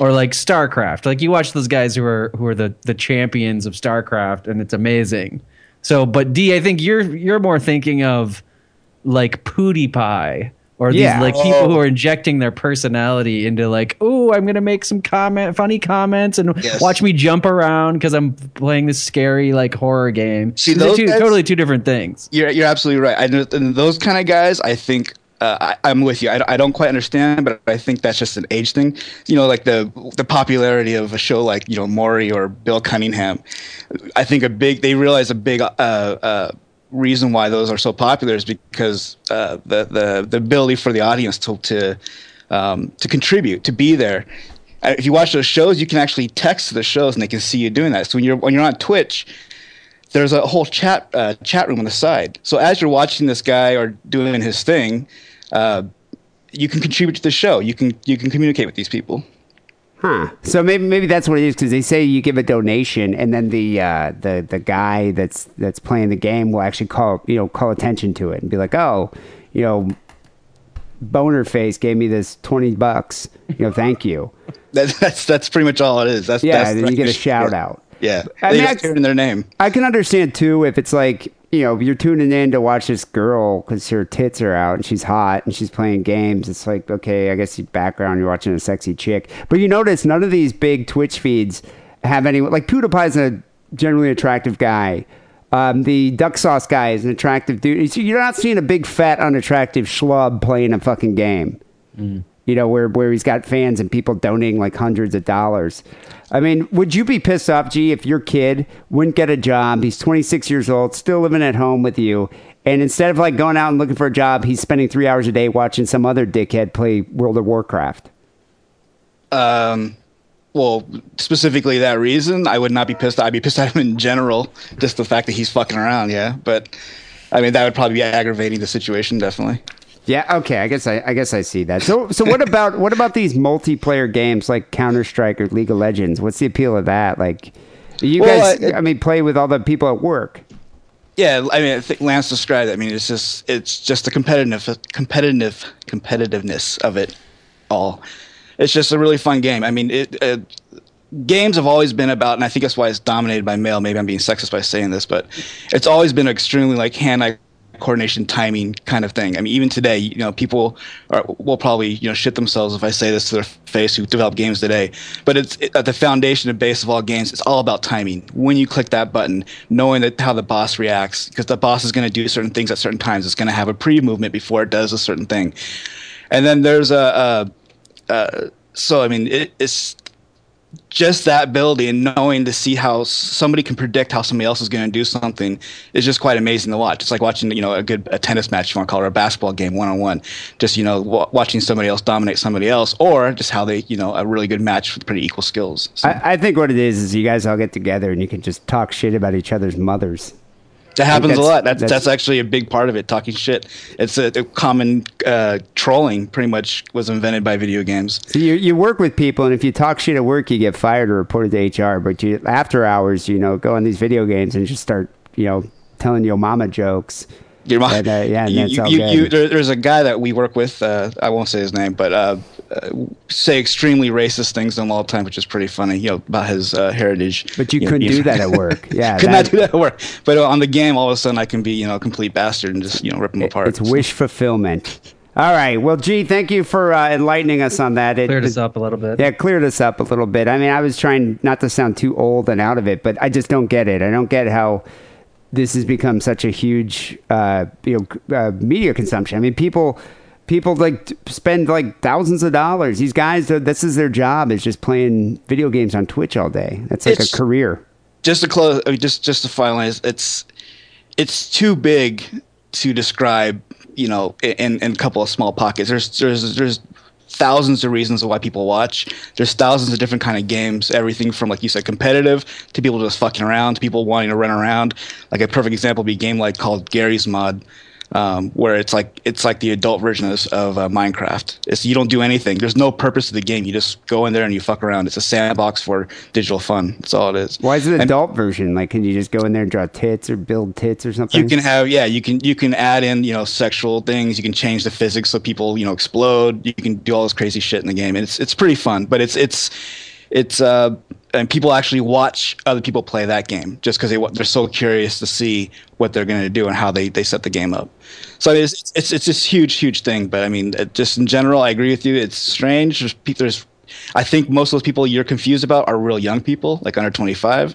or like StarCraft. Like you watch those guys who are who are the the champions of StarCraft, and it's amazing. So, but Dee, I think you're you're more thinking of like PewDiePie or these Yeah. like people who are injecting their personality into like, oh, I'm gonna make some comment, funny comments, and Yes. watch me jump around because I'm playing this scary like horror game. See, those two, totally two different things. You're you're absolutely right. I and those kind of guys, I think. Uh, I, I'm with you. I, I don't quite understand, but I think that's just an age thing. You know, like the the popularity of a show like you know Maury or Bill Cunningham. I think a big they realize a big uh, uh, reason why those are so popular is because uh, the the the ability for the audience to to um, to contribute to be there. Uh, If you watch those shows, you can actually text the shows and they can see you doing that. So when you're when you're on Twitch, there's a whole chat uh, chat room on the side. So as you're watching this guy or doing his thing, uh, you can contribute to the show. You can you can communicate with these people. Huh. So maybe maybe that's what it is because they say you give a donation and then the uh, the the guy that's that's playing the game will actually call you know call attention to it and be like, oh, you know, boner face gave me this twenty bucks. You know, thank you. That, that's that's pretty much all it is. That's Yeah, that's then you get a shout out. Yeah, I mean, I- in their name. I can understand too if it's like you know you're tuning in to watch this girl because her tits are out and she's hot and she's playing games. It's like okay, I guess you background you're watching a sexy chick, but you notice none of these big Twitch feeds have any like PewDiePie's a generally attractive guy. Um, the duck sauce guy is an attractive dude. You're not seeing a big fat unattractive schlub playing a fucking game. You know, where where he's got fans and people donating like hundreds of dollars. I mean, would you be pissed off, G, if your kid wouldn't get a job? He's 26 years old, still living at home with you, and instead of like going out and looking for a job, he's spending three hours a day watching some other dickhead play World of Warcraft. Um, well, specifically that reason, I would not be pissed. I'd be pissed at him in general, just the fact that he's fucking around. Yeah, but I mean that would probably be aggravating the situation, definitely. Yeah, okay. I guess I, I guess I see that. So so what about what about these multiplayer games like Counter Strike or League of Legends? What's the appeal of that? Like, you Well, guys, I- I mean, play with all the people at work. Yeah, I mean, I think Lance described it. I mean, it's just it's just the competitive competitive competitiveness of it all. It's just a really fun game. I mean, it. Uh, games have always been about, and I think that's why it's dominated by male. Maybe I'm being sexist by saying this, but it's always been extremely like hand-eye coordination, timing kind of thing. I mean, even today, you know, people are, will probably you know shit themselves if I say this to their face who develop games today. But it's it, at the foundation and base of all games. It's all about timing. When you click that button, knowing that how the boss reacts, because the boss is going to do certain things at certain times. It's going to have a pre-movement before it does a certain thing, and then there's a. a, a so I mean, it, it's just that ability and knowing to see how somebody can predict how somebody else is going to do something is just quite amazing to watch. It's like watching, you know, a good a tennis match, you want to call it, a basketball game one on one. Just you know, w- watching somebody else dominate somebody else, or just how they, you know, a really good match with pretty equal skills. So I, I think what it is is you guys all get together and you can just talk shit about each other's mothers. That happens a lot. That's, that's- that's actually a big part of it. Talking shit. It's a, a common uh, trolling. Pretty much was invented by video games. So you you work with people, and if you talk shit at work, you get fired or reported to HR. But you after hours, you know, go on these video games and just start, you know, telling your mama jokes. Your mom, And, uh, yeah, and you, that's you, all you, good. you- there, there's a guy that we work with. Uh, I won't say his name, but uh, uh, say extremely racist things to him all the time, which is pretty funny. You know about his uh, heritage. But you know, couldn't he's- do that at work. Yeah, could that- not do that at work. But on the game, all of a sudden, I can be you know a complete bastard and just you know rip them apart. It's wish fulfillment. All right. Well, gee, thank you for uh, enlightening us on that. It, Cleared us up a little bit. Yeah, cleared us up a little bit. I mean, I was trying not to sound too old and out of it, but I just don't get it. I don't get how this has become such a huge, uh, you know, uh, media consumption. I mean, people, people like spend like thousands of dollars. These guys, uh, this is their job is just playing video games on Twitch all day. That's like It's- a career. just to close, I mean, just just to finalize, it's it's too big to describe. You know, in in a couple of small pockets. There's there's there's thousands of reasons of why people watch. There's thousands of different kind of games. Everything from like you said, competitive to people just fucking around, to people wanting to run around. Like a perfect example would be a game like called Garry's Mod. Um, where it's like it's like the adult version of, of uh, Minecraft. It's you don't do anything. There's no purpose to the game. You just go in there and you fuck around. It's a sandbox for digital fun. That's all it is. Why is it an And- adult version? Like, can you just go in there and draw tits or build tits or something? you can have yeah you can you can add in you know sexual things you can change the physics so people you know explode you can do all this crazy shit in the game and it's it's pretty fun but it's it's it's uh and people actually watch other people play that game just because they they're so curious to see what they're going to do and how they, they set the game up. So it's it's it's this huge huge thing. But I mean, it, just in general, I agree with you. It's strange. There's, there's I think most of those people you're confused about are real young people, like under 25.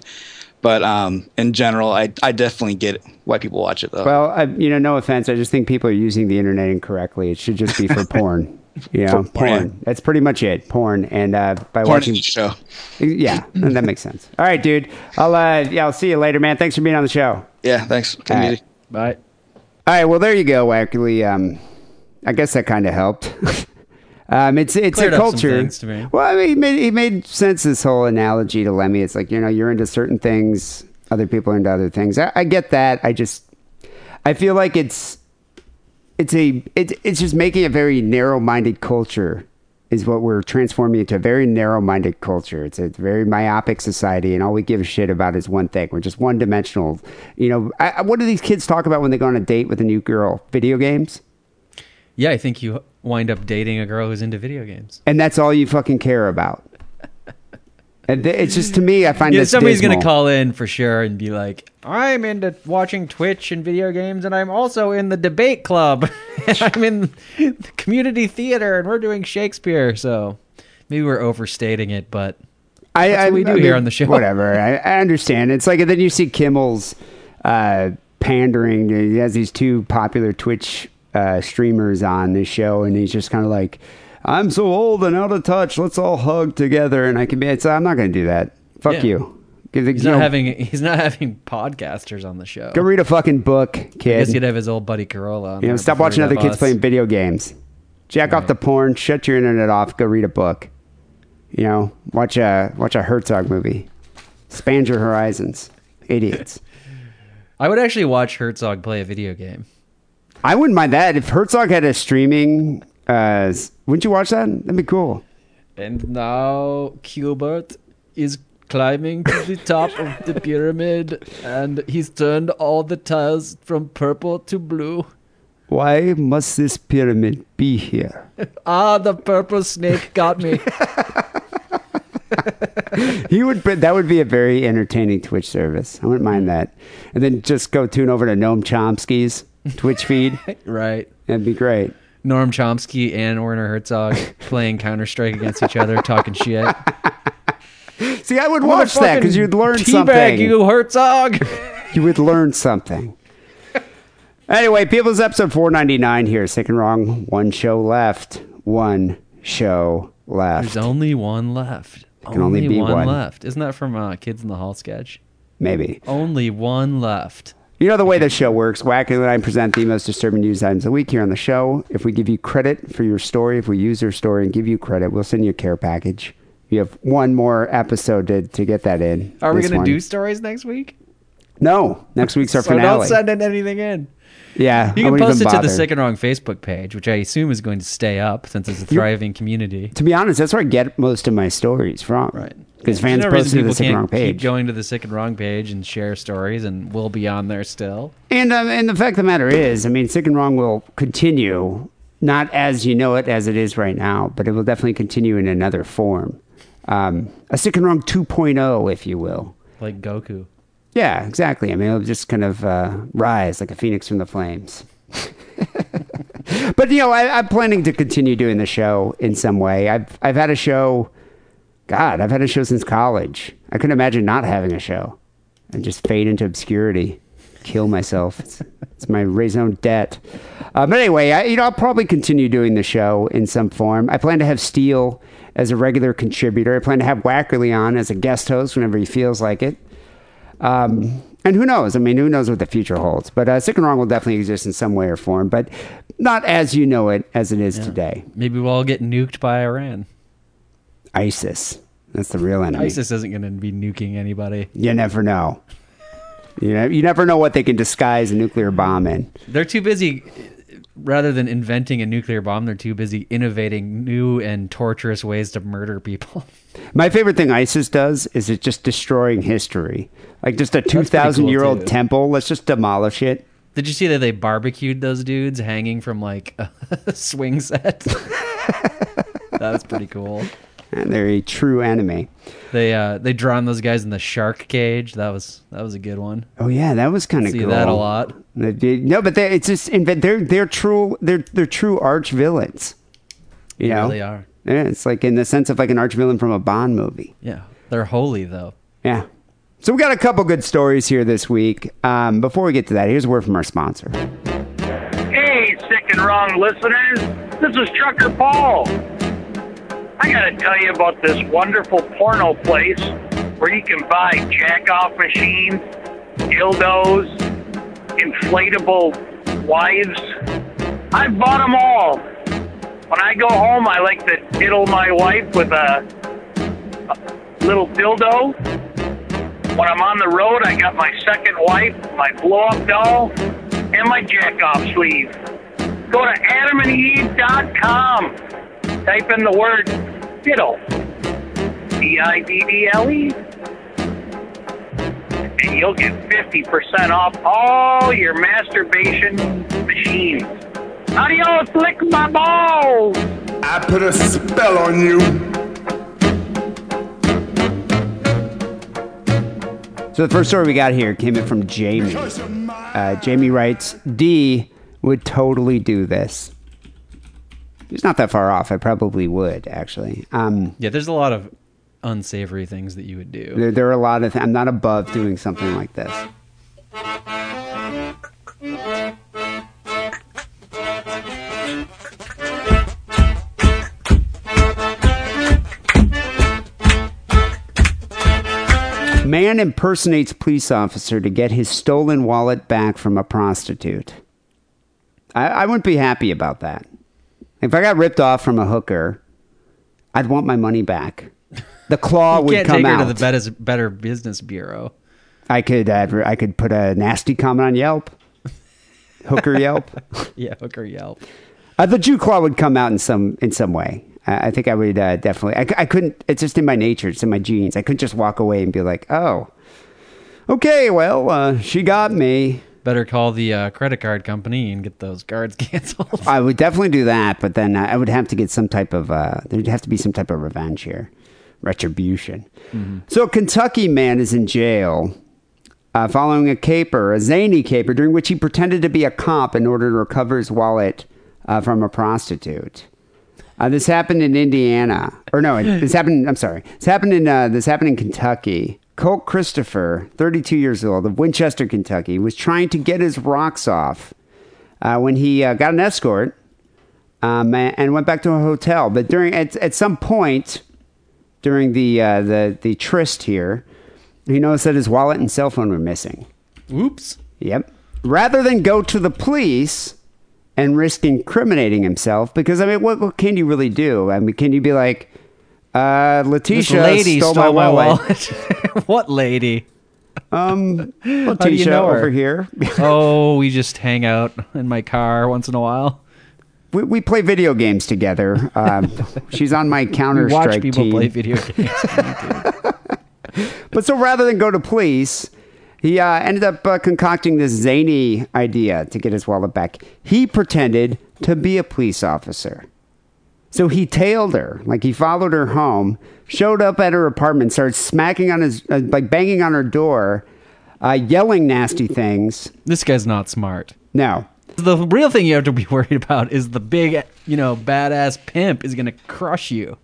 But um, in general, I I definitely get why people watch it though. Well, I, you know, no offense. I just think people are using the internet incorrectly. It should just be for porn. You know, For porn, porn. That's pretty much it. Porn. And uh, by Porn watching, is a show. yeah, and that makes sense. All right, dude. I'll uh, yeah, I'll see you later, man. Thanks for being on the show. Yeah, thanks. All right. Bye. All right, well, there you go. Actually, um, I guess that kind of helped. um, it's it's Cleared a up some culture. to me. Well, I mean, he made, he made sense. This whole analogy to Lemmy. It's like you know, you're into certain things, other people are into other things. I, I get that. I just, I feel like it's, it's a, it, it's just making a very narrow-minded culture. Is what we're transforming into a very narrow-minded culture. It's a very myopic society, and all we give a shit about is one thing. We're just one-dimensional. You know, I, what do these kids talk about when they go on a date with a new girl? Video games. Yeah, I think you wind up dating a girl who's into video games. and that's all you fucking care about. And it's just to me, I find Yeah, this somebody's gonna call in for sure and be like, "I'm into watching Twitch and video games, and I'm also in the debate club, and I'm in the community theater, and we're doing Shakespeare." So maybe we're overstating it, but I, That's what we do here on the show. Whatever, I, I understand. It's like and then you see Kimmel's uh, pandering. He has these two popular Twitch uh, streamers on this show, and he's just kind of like. I'm so old and out of touch. Let's all hug together, and I can be. It's, I'm not going to do that. Fuck Yeah. you. He's not know, having he's not having podcasters on the show. Go read a fucking book, I kid. guess he'd have his old buddy Carolla. On You know, stop watching other kids us. playing video games. Jack off the porn. Shut your internet off. Go read a book. You know, watch a watch a Herzog movie. Expand your horizons, idiots. I would actually watch Herzog play a video game. I wouldn't mind that if Herzog had a streaming. Uh, wouldn't you watch that? That'd be cool. And now Gilbert is climbing to the top of the pyramid, and he's turned all the tiles from purple to blue. Why must this pyramid be here? Ah, the purple snake got me. He would. That would be a very entertaining Twitch service. I wouldn't mind that. And then just go tune over to Noam Chomsky's Twitch feed. right. That'd be great. Noam Chomsky and Werner Herzog playing Counter Strike against each other, talking shit. See, I would watch that because you'd learn something. you Herzog. you would learn something. Anyway, people's episode 499 here. Sick and wrong. One show left. One show left. There's only one left. There can only be one, one. left. Isn't that from uh, Kids in the Hall sketch? Maybe. Only one left. You know the way the show works. Wacky and I present the most disturbing news items of the week here on the show. If we give you credit for your story, if we use your story and give you credit, we'll send you a care package. You have one more episode to, to get that in. Are we going to do stories next week? No. Next week's our so finale. don't send in anything in. yeah. You can wouldn't post it even to the bother. Sick and Wrong Facebook page, which I assume is going to stay up since it's a thriving community. To be honest, that's where I get most of my stories from. Right. Because fans no post to the people Sick and Wrong page. keep going to the Sick and Wrong page and share stories, and we'll be on there still. And um, and the fact of the matter is, I mean, sick and wrong will continue, not as you know it as it is right now, but it will definitely continue in another form, um, a sick and wrong 2.0, if you will. Like Goku. Yeah, exactly. I mean, it'll just kind of uh, rise like a phoenix from the flames. but you know, I, I'm planning to continue doing the show in some way. I've I've had a show. God, I've had a show since college. I couldn't imagine not having a show and just fade into obscurity, kill myself. It's, it's my raison d'être. Uh, but anyway, I, you know, I'll probably continue doing the show in some form. I plan to have Steele as a regular contributor. I plan to have Wackerly on as a guest host whenever he feels like it. Um, and who knows? I mean, who knows what the future holds? But uh, Sick and Wrong will definitely exist in some way or form, but not as you know it as it is today. Maybe we'll all get nuked by Iran. ISIS. That's the real enemy. ISIS isn't going to be nuking anybody. You never know. You know, you never know what they can disguise a nuclear bomb in. They're too busy, rather than inventing a nuclear bomb, they're too busy innovating new and torturous ways to murder people. My favorite thing ISIS does is it's just destroying history. Like just a two pretty thousand year old too. temple. Let's just demolish it. Did you see that they barbecued those dudes hanging from like a swing set? that was pretty cool. And they're a true enemy. They uh they drawn those guys in the shark cage. That was that was a good one. Oh yeah, that was kind of See cool. that a lot. No, but they, it's just they're they're true. They're they're true arch villains. You They know, really are. Yeah, it's like in the sense of like an arch villain from a Bond movie. Yeah, they're holy though. Yeah. So we got a couple good stories here this week. Um, before we get to that, here's a word from our sponsor. Hey, sick and wrong listeners. This is Trucker Paul. I gotta tell you about this wonderful porno place where you can buy jack off machines, dildos, inflatable wives. I've bought them all. When I go home, I like to diddle my wife with a, a little dildo. When I'm on the road, I got my second wife, my blow up doll, and my jack off sleeve. Go to adamandeve.com. Type in the word diddle. D I D D L E. And you'll get 50% off all your masturbation machines. Adios, lick my balls! I put a spell on you. So the first story we got here came in from Jamie. Uh, Jamie writes, "D would totally do this." He's not that far off, I probably would actually. Um, yeah, there's a lot of unsavory things that you would do. There, there are a lot of. Th- I'm not above doing something like this. Man impersonates police officer to get his stolen wallet back from a prostitute. I, I wouldn't be happy about that. If I got ripped off from a hooker, I'd want my money back. The claw You would can't come take her out. to the better, better Business Bureau. I could adver- I could put a nasty comment on Yelp. Hooker Yelp. Yeah, hooker Yelp. Uh, the Jew claw would come out in some in some way. I I think I would uh, definitely. I couldn't. It's just in my nature. It's in my genes. I couldn't just walk away and be like, "Oh, okay, well, uh, she got me." Better call the uh, credit card company and get those cards canceled. I would definitely do that, but then uh, I would have to get some type of. Uh, there'd have to be some type of revenge here, retribution. So, a Kentucky man is in jail uh, following a caper, a zany caper, during which he pretended to be a cop in order to recover his wallet uh, from a prostitute. Uh, this happened in Indiana, or no, this happened. I'm sorry, this happened in uh, this happened in Kentucky. Colt Christopher, 32 years old, of Winchester, Kentucky, was trying to get his rocks off uh, when he uh, got an escort um, and, went back to a hotel. But during at, at some point during the uh, the the tryst here, he noticed that his wallet and cell phone were missing. Oops. Yep. Rather than go to the police and risk incriminating himself, because I mean, what, what can you really do? I mean, can you be like, uh, This Letitia lady stole, stole, my wallet? what lady? Um, do you Letitia know her? over here. oh, we just hang out in my car once in a while. we, we play video games together. Um, she's on my Counter We watch Strike people play video games. But so rather than go to police, he uh, ended up uh, concocting this zany idea to get his wallet back. He pretended to be a police officer. So he tailed her, like he followed her home, showed up at her apartment, started smacking on his, uh, like banging on her door, uh, yelling nasty things. this guy's not smart. No, The real thing you have to be worried about is the big, you know, badass pimp is going to crush you.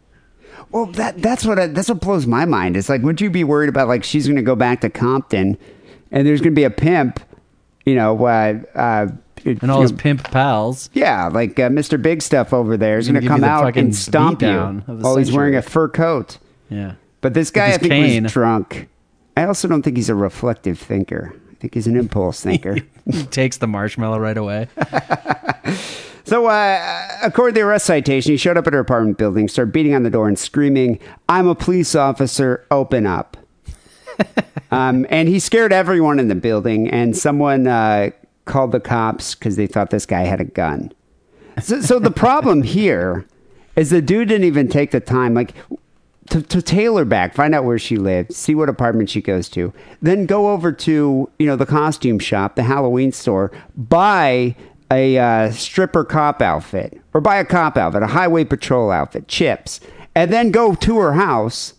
Well, that that's what I, that's what blows my mind. It's like, would you be worried about like she's going to go back to Compton, and there's going to be a pimp, you know, uh, uh, And all his pimp pals. yeah, like uh, Mr. Big Stuff over there is going gonna come out and stomp you. Oh, he's wearing a fur coat. Yeah. But this guy, I think, cane. was drunk. I also don't think he's a reflective thinker. I think he's an impulse thinker. He takes the marshmallow right away. So, uh, according to the arrest citation, he showed up at her apartment building, started beating on the door and screaming, I'm a police officer, open up. Um, and he scared everyone in the building, and someone uh, called the cops because they thought this guy had a gun. So, so the problem here is the dude didn't even take the time, like, to, to tail her back, find out where she lived, see what apartment she goes to, then go over to you know the costume shop, the Halloween store, buy a uh, stripper cop outfit or buy a cop outfit, a highway patrol outfit, chips, and then go to her house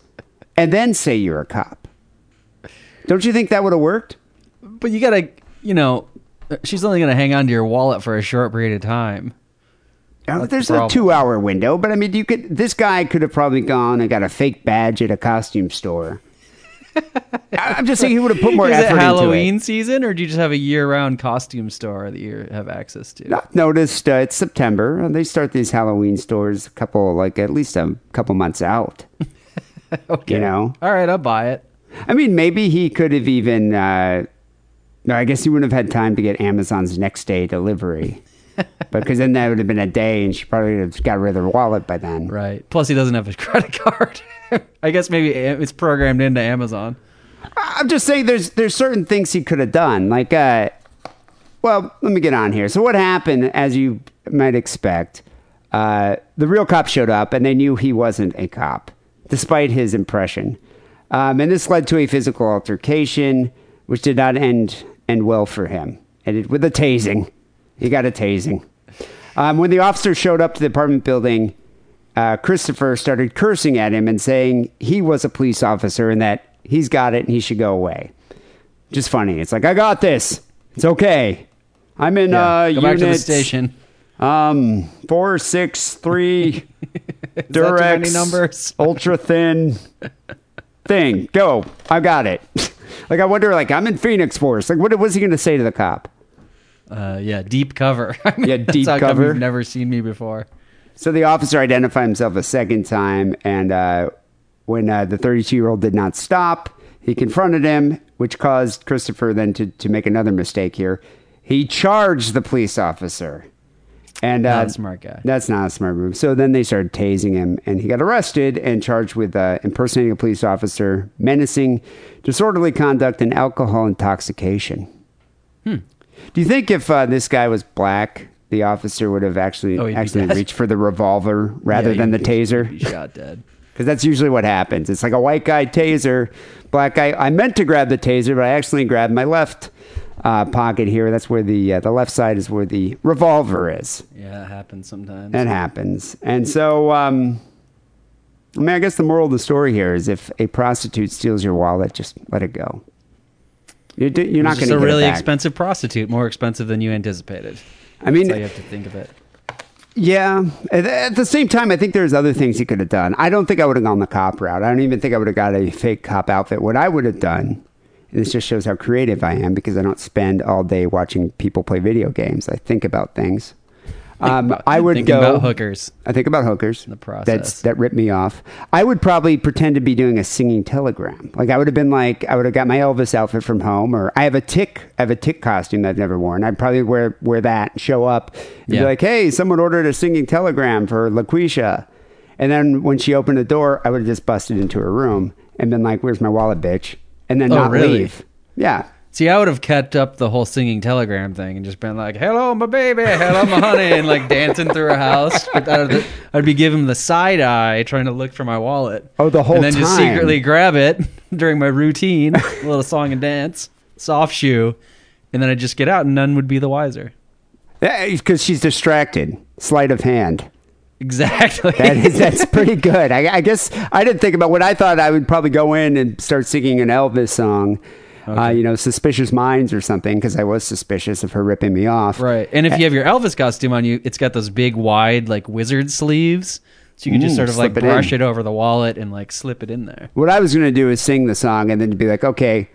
and then say you're a cop. Don't you think that would have worked? But you got to, you know, she's only going to hang on to your wallet for a short period of time. Uh, There's the a two hour window, but I mean, you could. This guy could have probably gone and got a fake badge at a costume store. I'm just saying he would have put more Is effort it into Halloween it. season, or do you just have a year-round costume store that you have access to? I've noticed uh, it's September. and They start these Halloween stores a couple, like at least a couple months out. okay. You know, All right, I'll buy it. I mean, maybe he could have even. Uh, no, I guess he wouldn't have had time to get Amazon's next day delivery, because then that would have been a day, and she probably would have got rid of her wallet by then. Right. Plus, he doesn't have a credit card. I guess maybe it's programmed into Amazon. I'm just saying there's there's certain things he could have done. Like uh well, let me get on here. So what happened, as you might expect, uh, the real cop showed up and they knew he wasn't a cop, despite his impression. Um, and this led to a physical altercation, which did not end end well for him. Ended with a tasing. He got a tasing. Um, when the officer showed up to the apartment building, uh, Christopher started cursing at him and saying he was a police officer and that he's got it and he should go away. Just funny. It's like I got this. It's okay. I'm in uh, Go back to the unit, station. Um, four six three Durex numbers? ultra thin thing. Go. I got it. like I wonder. Like I'm in Phoenix Force. Like what was he going to say to the cop? Uh, yeah, deep cover. I mean, Yeah, deep cover. You've never seen me before. So the officer identified himself a second time, and uh, when uh, the 32 year old did not stop, He confronted him, which caused Christopher then to, to make another mistake here. He charged the police officer. And uh, Not a smart guy. That's not a smart move. So then they started tasing him, and he got arrested and charged with uh, impersonating a police officer, menacing, disorderly conduct, and alcohol intoxication. Hmm. Do you think if uh, this guy was black, the officer would have actually Oh, actually reached for the revolver rather Yeah, than the you'd be- you'd taser? shot dead. Because that's usually what happens. It's like a white guy taser, black guy. I meant to grab the taser, but I accidentally grabbed my left uh, pocket here. That's where the uh, the left side is where the revolver is. Yeah, it happens sometimes. It happens. And so, um, I mean, I guess the moral of the story here is if a prostitute steals your wallet, just let it go. You're, d- you're not going to a really expensive prostitute, more expensive than you anticipated. I mean, That's how you have to think of it. Yeah. At, the same time, I think there's other things he could have done. I don't think I would have gone the cop route. I don't even think I would have got a fake cop outfit. What I would have done, this just shows how creative I am because I don't spend all day watching people play video games. I think about things. Um, about- I would go about hookers. I think about hookers. The process. That's, that ripped me off. I would probably pretend to be doing a singing telegram. Like I would have been like, I would have got my Elvis outfit from home, or I have a tick, I have a tick costume that I've never worn. I'd probably wear wear that, and show up, and Yeah. be like, hey, someone ordered a singing telegram for LaQuisha. And then when she opened the door, I would have just busted into her room and been like, "Where's my wallet, bitch?" And then Oh, not really? leave. Yeah. See, I would have kept up the whole singing telegram thing and just been like, "Hello, my baby, hello, my honey," and like dancing through a house. But I'd, I'd be giving the side eye, trying to look for my wallet. Oh, the whole and then just secretly grab it during my routine, a little song and dance, soft shoe, and then I'd just get out, and none would be the wiser. Yeah, Because she's distracted. Sleight of hand. Exactly. That is that's pretty good. I, I guess I didn't think about what I thought I would probably go in and start singing an Elvis song, uh, you know, "Suspicious Minds" or something, because I was suspicious of her ripping me off. Right. And if you have your Elvis costume on you, it's got those big wide like wizard sleeves. So you can just Mm, sort of like it brush in. it over the wallet and like slip it in there. What I was going to do is sing the song and then be like, okay,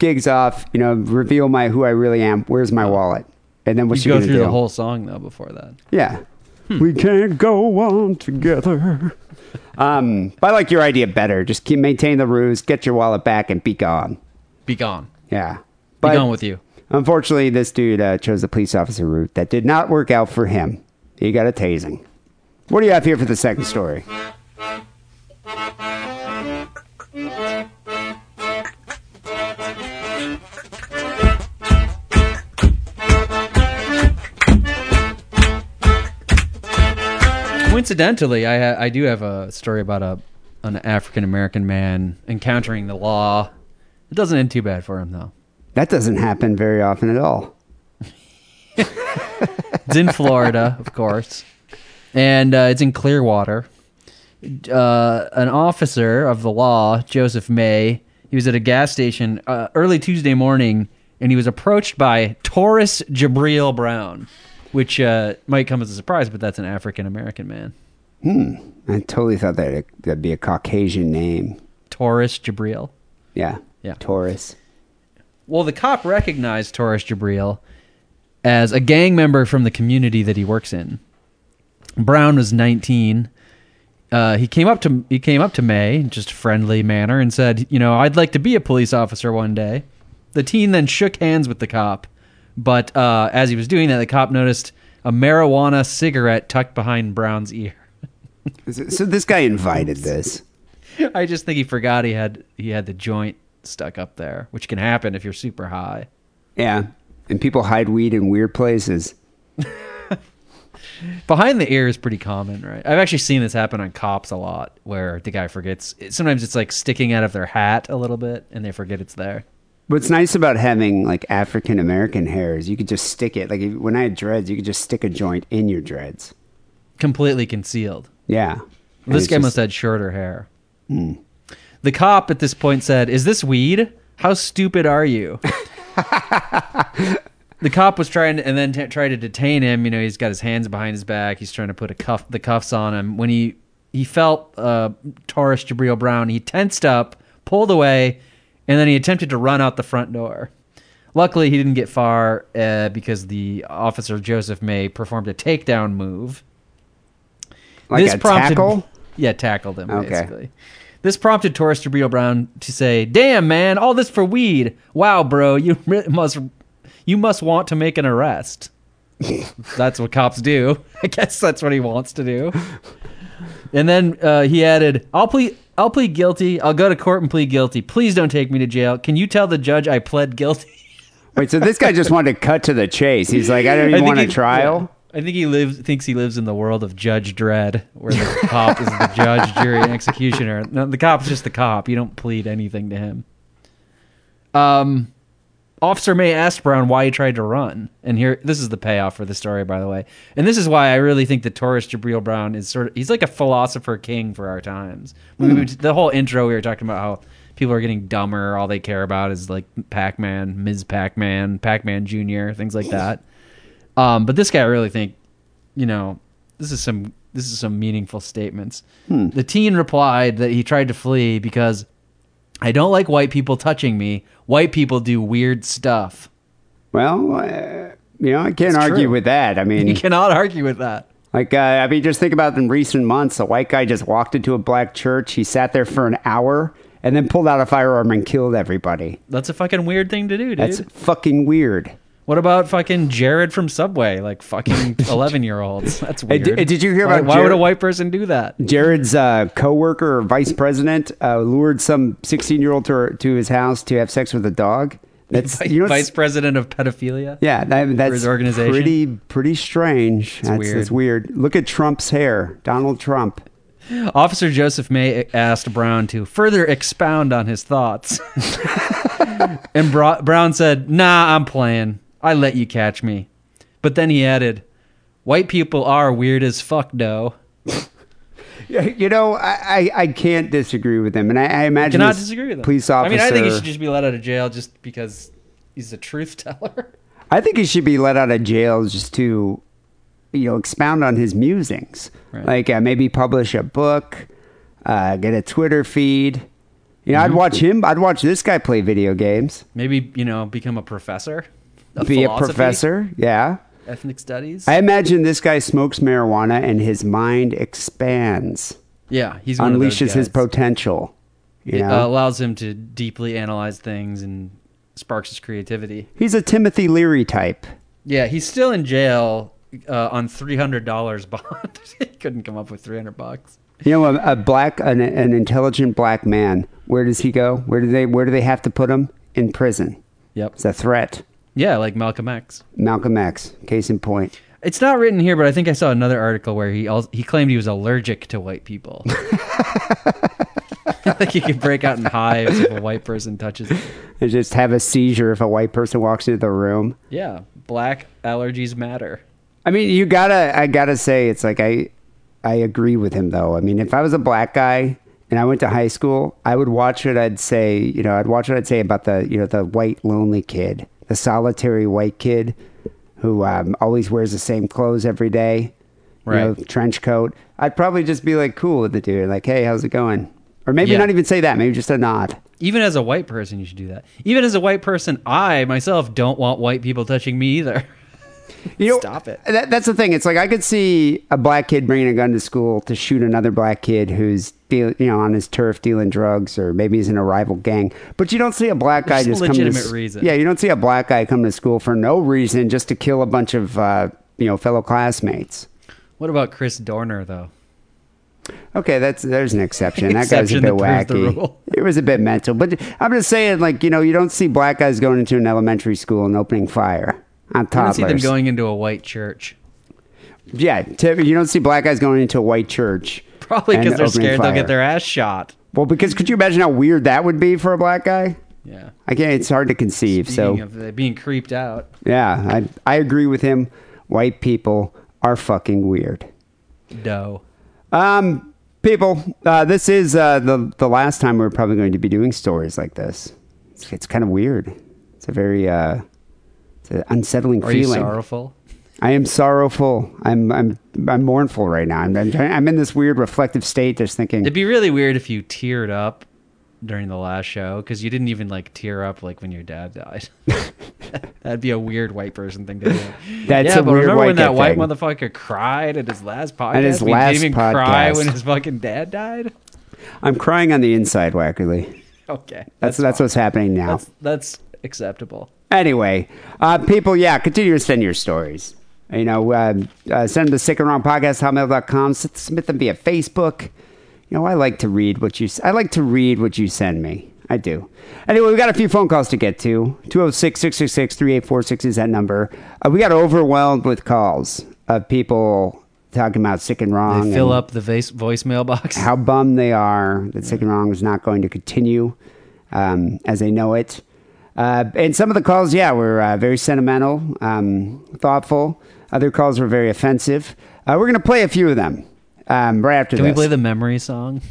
gigs off, you know, reveal my who I really am. Where's my wallet? And then what's You go through do? the whole song though before that. Yeah. We can't go on together. Um, but I like your idea better. Just keep maintain the ruse, get your wallet back, and be gone. Be gone. Yeah. But Be gone with you. unfortunately, this dude uh, chose the police officer route. That did not work out for him. He got a tasing. What do you have here for the second story? Coincidentally, I ha- I do have a story about a an African American man encountering the law. It doesn't end too bad for him though. That doesn't happen very often at all. It's in Florida, of course, and uh, it's in Clearwater. Uh, an officer of the law, Joseph May, he was at a gas station uh, early Tuesday morning, and he was approached by Taurus Jabril Brown, which uh, might come as a surprise, but that's an African American man. I totally thought that that'd be a Caucasian name. Taurus Jabril. Yeah. Yeah. Taurus. Well, the cop recognized Taurus Jabril as a gang member from the community that he works in. Brown was 19. Uh, he came up to he came up to May in just a friendly manner and said, "You know, I'd like to be a police officer one day." The teen then shook hands with the cop, but uh, as he was doing that, the cop noticed a marijuana cigarette tucked behind Brown's ear. So this guy invited this. I just think he forgot he had he had the joint stuck up there, which can happen if you're super high. Yeah. And people hide weed in weird places. Behind the ear is pretty common, right? I've actually seen this happen on cops a lot, where the guy forgets. Sometimes it's like sticking out of their hat a little bit, and they forget it's there. What's nice about having like African American hair is you could just stick it. Like when I had dreads, you could just stick a joint in your dreads. Completely concealed. Yeah. And this guy just- must have had shorter hair. The cop at this point said, "Is this weed? How stupid are you?" the cop was trying to, and then t- tried to detain him. You know, he's got his hands behind his back. He's trying to put a cuff, the cuffs on him. When he he felt uh, Taurus Jabril Brown, he tensed up, pulled away, and then he attempted to run out the front door. Luckily, he didn't get far uh, because the officer Joseph May performed a takedown move. Like a tackle? Yeah, tackled him Okay. basically. This prompted Taurus Jabril Brown to say, "Damn, man, all this for weed. Wow, bro, you must you must want to make an arrest." that's what cops do. I guess that's what he wants to do. And then uh, he added, "I'll plead. I'll plead guilty. I'll go to court and plead guilty. Please don't take me to jail. Can you tell the judge I pled guilty?" Wait, so this guy just wanted to cut to the chase. He's like, I don't even think want a trial. yeah. I think he lives thinks he lives in the world of Judge Dredd, where the cop is the judge, jury, and executioner. No, the cop's just the cop. You don't plead anything to him. Um, Officer May asked Brown why he tried to run, and here this is the payoff for the story, by the way. And this is why I really think that Taurus Jabril Brown is sort of he's like a philosopher king for our times. We- we- the whole intro we were talking about how people are getting dumber. All they care about is like Pac Man, Ms. Pac Man, Pac Man Junior, things like that. Um, but this guy, I really think, you know, this is some this is some meaningful statements. The teen replied that he tried to flee because I don't like white people touching me. White people do weird stuff. Well, uh, you know, I can't It's argue true. with that. I mean, You cannot argue with that. Like, uh, I mean, just think about in recent months, a white guy just walked into a black church. He sat there for an hour and then pulled out a firearm and killed everybody. That's a fucking weird thing to do, dude. That's fucking weird. What about fucking Jared from Subway? Like fucking eleven year olds. That's weird. di- did you hear why, about why would a white person do that? Jared's uh, coworker or vice president uh, lured some 16 year old to, to his house to have sex with a dog. That's you know, Vice president of pedophilia. yeah, that, that's his organization? pretty pretty strange. that's weird. That's weird. Look at Trump's hair, Donald Trump. Officer Joseph May asked Brown to further expound on his thoughts. and Brown said, Nah, I'm playing. I let you catch me. But then he added, White people are weird as fuck, though. You know, I, I, I can't disagree with him, and I, I imagine Cannot disagree with him. Police officer. I mean, I think he should just be let out of jail just because he's a truth teller. I think he should be let out of jail just to, you know, expound on his musings. Right. Like uh, maybe publish a book, uh, get a Twitter feed. You know, I'd Mm-hmm. watch him. I'd watch this guy play video games. Maybe, you know, become a professor. Be a professor. Yeah. Ethnic studies. I imagine this guy smokes marijuana and his mind expands, yeah, he's one of those unleashes his potential. You It know, uh, allows him to deeply analyze things and sparks his creativity. he's a Timothy Leary type. Yeah, he's still in jail uh, on three hundred dollars bond. he couldn't come up with three hundred bucks. You know, a, a black, an, an intelligent black man. Where does he go? Where do they? Where do they have to put him? In prison. Yep. It's a threat. Yeah, like Malcolm X. Malcolm X. Case in point. It's not written here, but I think I saw another article where he also, he claimed he was allergic to white people. like he could break out in hives if a white person touches him. And just have a seizure if a white person walks into the room. Yeah, black allergies matter. I mean, you gotta. I gotta say, it's like I, I agree with him though. I mean, if I was a black guy and I went to high school, I would watch what I'd say. You know, I'd watch what I'd say about the, you know, the white lonely kid, the solitary white kid, who um, always wears the same clothes every day. You know, trench coat. I'd probably just be like cool with the dude, like, hey, how's it going? Or maybe Yeah. not even say that. Maybe just a nod. Even as a white person, you should do that. Even as a white person, I myself don't want white people touching me either. You know, Stop it. That, that's the thing. It's like I could see a black kid bringing a gun to school to shoot another black kid who's deal, you know, on his turf dealing drugs, or maybe he's in a rival gang. But you don't see a black guy There's just a come to legitimate reason. Yeah, you don't see a black guy come to school for no reason, just to kill a bunch of uh, you know fellow classmates. What about Chris Dorner though? Okay, that's there's an exception. That guy's a bit that proves the wacky. It was a bit mental, but I'm just saying, like you know, you don't see black guys going into an elementary school and opening fire on I don't see them going into a white church. Yeah, you don't see black guys going into a white church. Probably because they're scared they'll get their ass shot. Well, because could you imagine how weird that would be for a black guy? Yeah. I can't. It's hard to conceive. Speaking so of being creeped out, yeah, I I agree with him. White people are fucking weird. No. Um, people, uh, this is uh, the the last time we're probably going to be doing stories like this. It's, it's kind of weird. It's a very uh, it's an unsettling Are you feeling. sorrowful? I am sorrowful. I'm I'm I'm mournful right now. I'm I'm, trying- I'm in this weird reflective state, just thinking. It'd be really weird if you teared up during the last show because you didn't even like tear up like when your dad died. That'd be a weird white person thing to do. That's yeah, a but weird remember white when that white thing. motherfucker cried at his last podcast? At his We last didn't even cry when his fucking dad died. I'm crying on the inside, Wackerly. Okay, That's that's, what's happening now. that's that's acceptable. Anyway, uh, people, yeah, continue to send your stories. You know, uh, uh, send them to sick and wrong podcast, hotmail.com. Submit them via Facebook. You know, I like to read what you, I like to read what you send me. I do. Anyway, we got a few phone calls to get to. 206 666 3846 is that number. Uh, we got overwhelmed with calls of people talking about sick and wrong. They fill up the voice voicemail box. How bummed they are that sick and wrong is not going to continue um, as they know it. Uh, and some of the calls, yeah, were uh, very sentimental, um, thoughtful. Other calls were very offensive. Uh, we're going to play a few of them um, right after this. Can we play the memory song?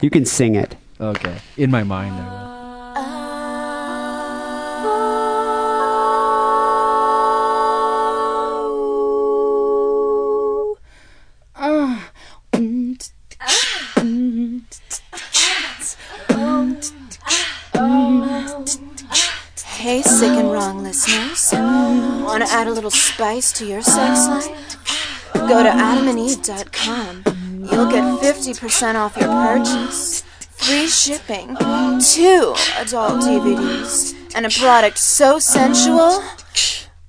You can sing it. Okay, in my mind. I sick and wrong listeners. Want to add a little spice to your sex life? Go to adamandeve.com. You'll get 50% off your purchase, free shipping, two adult DVDs, and a product so sensual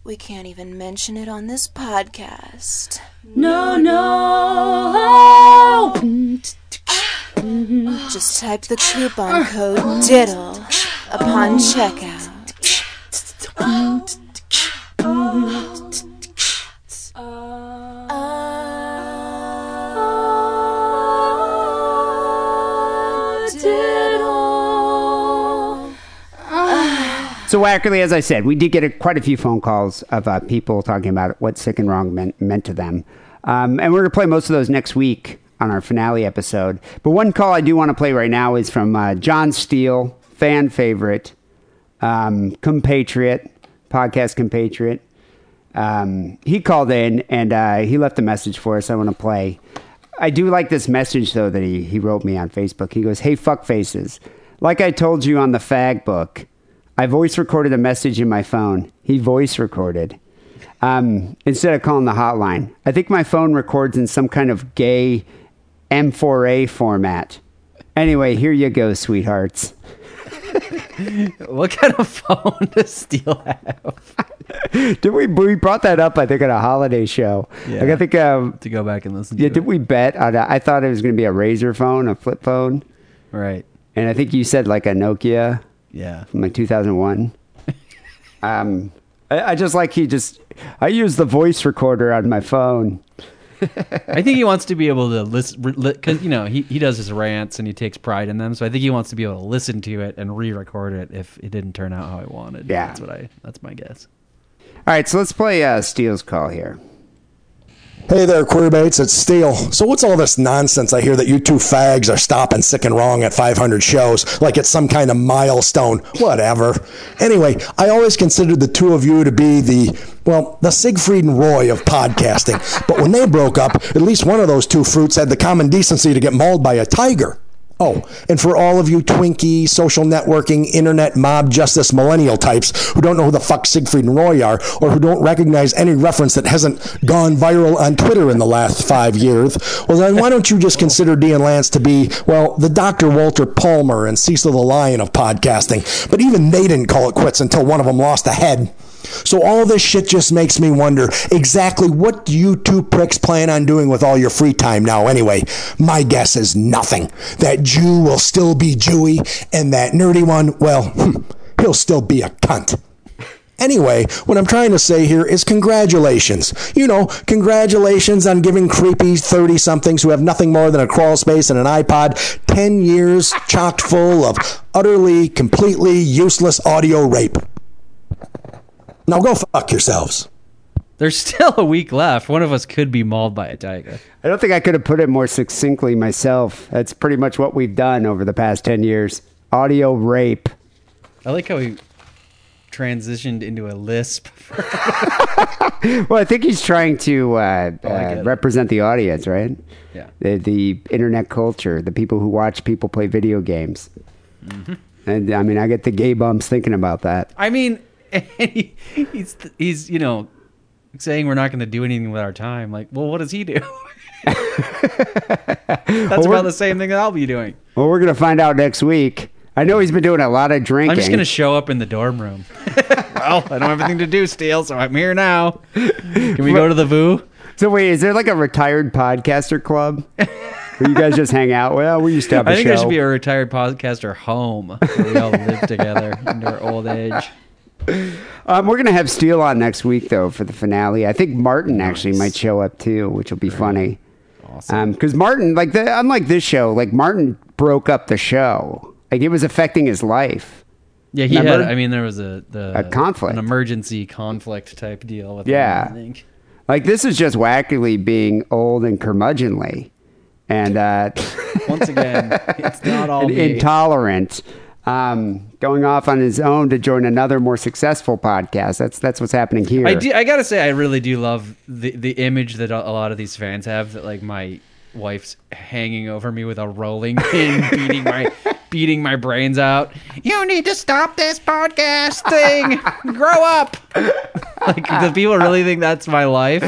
we can't even mention it on this podcast. No, no. Just type the coupon code DIDDLE upon checkout. So, Wackerly, as I said, we did get a, quite a few phone calls of uh, people talking about what sick and wrong meant, meant to them. Um, and we're going to play most of those next week on our finale episode. But one call I do want to play right now is from uh, John Steele, fan favorite, um, compatriot, podcast compatriot. Um, he called in and uh, he left a message for us. I want to play. I do like this message though that he, he wrote me on Facebook. He goes, "Hey fuck faces, like I told you on the fag book, I voice recorded a message in my phone. He voice recorded um, instead of calling the hotline. I think my phone records in some kind of gay M4A format. Anyway, here you go, sweethearts. What kind of phone does Steele have? Did we we brought that up? I think at a holiday show. Yeah. Like I think um, to go back and listen. To Yeah. Did it. we bet? On a, I thought it was going to be a Razr phone, a flip phone, Right. and I think you said like a Nokia Yeah. from like 2001. um, I, I just like he just. I use the voice recorder on my phone. I think he wants to be able to listen because you know he, he does his rants and he takes pride in them. So I think he wants to be able to listen to it and re-record it if it didn't turn out how I wanted. Yeah. that's what I. That's my guess. All right, so let's play uh, Steele's call here. Hey there, queerbaits. It's Steele. So what's all this nonsense I hear that you two fags are stopping sick and wrong at 500 shows like it's some kind of milestone? Whatever. Anyway, I always considered the two of you to be the, well, the Siegfried and Roy of podcasting. But when they broke up, at least one of those two fruits had the common decency to get mauled by a tiger. Oh, and for all of you Twinkie, social networking, internet mob justice millennial types who don't know who the fuck Siegfried and Roy are, or who don't recognize any reference that hasn't gone viral on Twitter in the last five years, well then why don't you just consider Dean Lance to be, well, the Dr. Walter Palmer and Cecil the Lion of podcasting. But even they didn't call it quits until one of them lost a head. So all this shit just makes me wonder exactly what do you two pricks plan on doing with all your free time now anyway? My guess is nothing. That Jew will still be Jewy, and that nerdy one, well, hmm, he'll still be a cunt. Anyway, what I'm trying to say here is congratulations. You know, congratulations on giving creepy 30 somethings who have nothing more than a crawl space and an iPod 10 years chocked full of utterly, completely useless audio rape. Now go fuck yourselves. There's still a week left. One of us could be mauled by a tiger. I don't think I could have put it more succinctly myself. That's pretty much what we've done over the past 10 years. Audio rape. I like how he transitioned into a lisp. Well, I think he's trying to uh, Oh, uh, represent the audience, right? Yeah. The, the internet culture, the people who watch people play video games. Mm-hmm. And I mean, I get the gay bumps thinking about that. I mean, he, he's he's you know saying we're not going to do anything with our time. Like, well, what does he do? That's we're- about the same thing that I'll be doing. Well, we're gonna find out next week. I know he's been doing a lot of drinking. I'm just going to show up in the dorm room. well, I don't have anything to do, Steele, so I'm here now. Can we go to the VU? So wait, is there like a retired podcaster club where you guys just hang out? Well, we used to have a I think show. there should be a retired podcaster home where we all live together into our old age. Um, we're gonna have Steele on next week though for the finale. I think Martin actually might show up too, which will be funny. Awesome. Because Martin, like the unlike this show, like Martin broke up the show. Like it was affecting his life. Yeah, he Remember? had. I mean, there was a the A conflict. an emergency conflict type deal with. Yeah. him, I think. Like this is just Wackerly being old and curmudgeonly, and uh, Once again, it's not all and me. intolerant. Um, going off on his own to join another more successful podcast. That's that's what's happening here. I do. I gotta say, I really do love the the image that a a lot of these fans have. That like my wife's hanging over me with a rolling pin, beating my beating my brains out. You need to stop this podcast thing. Grow up. Like, do people really think that's my life?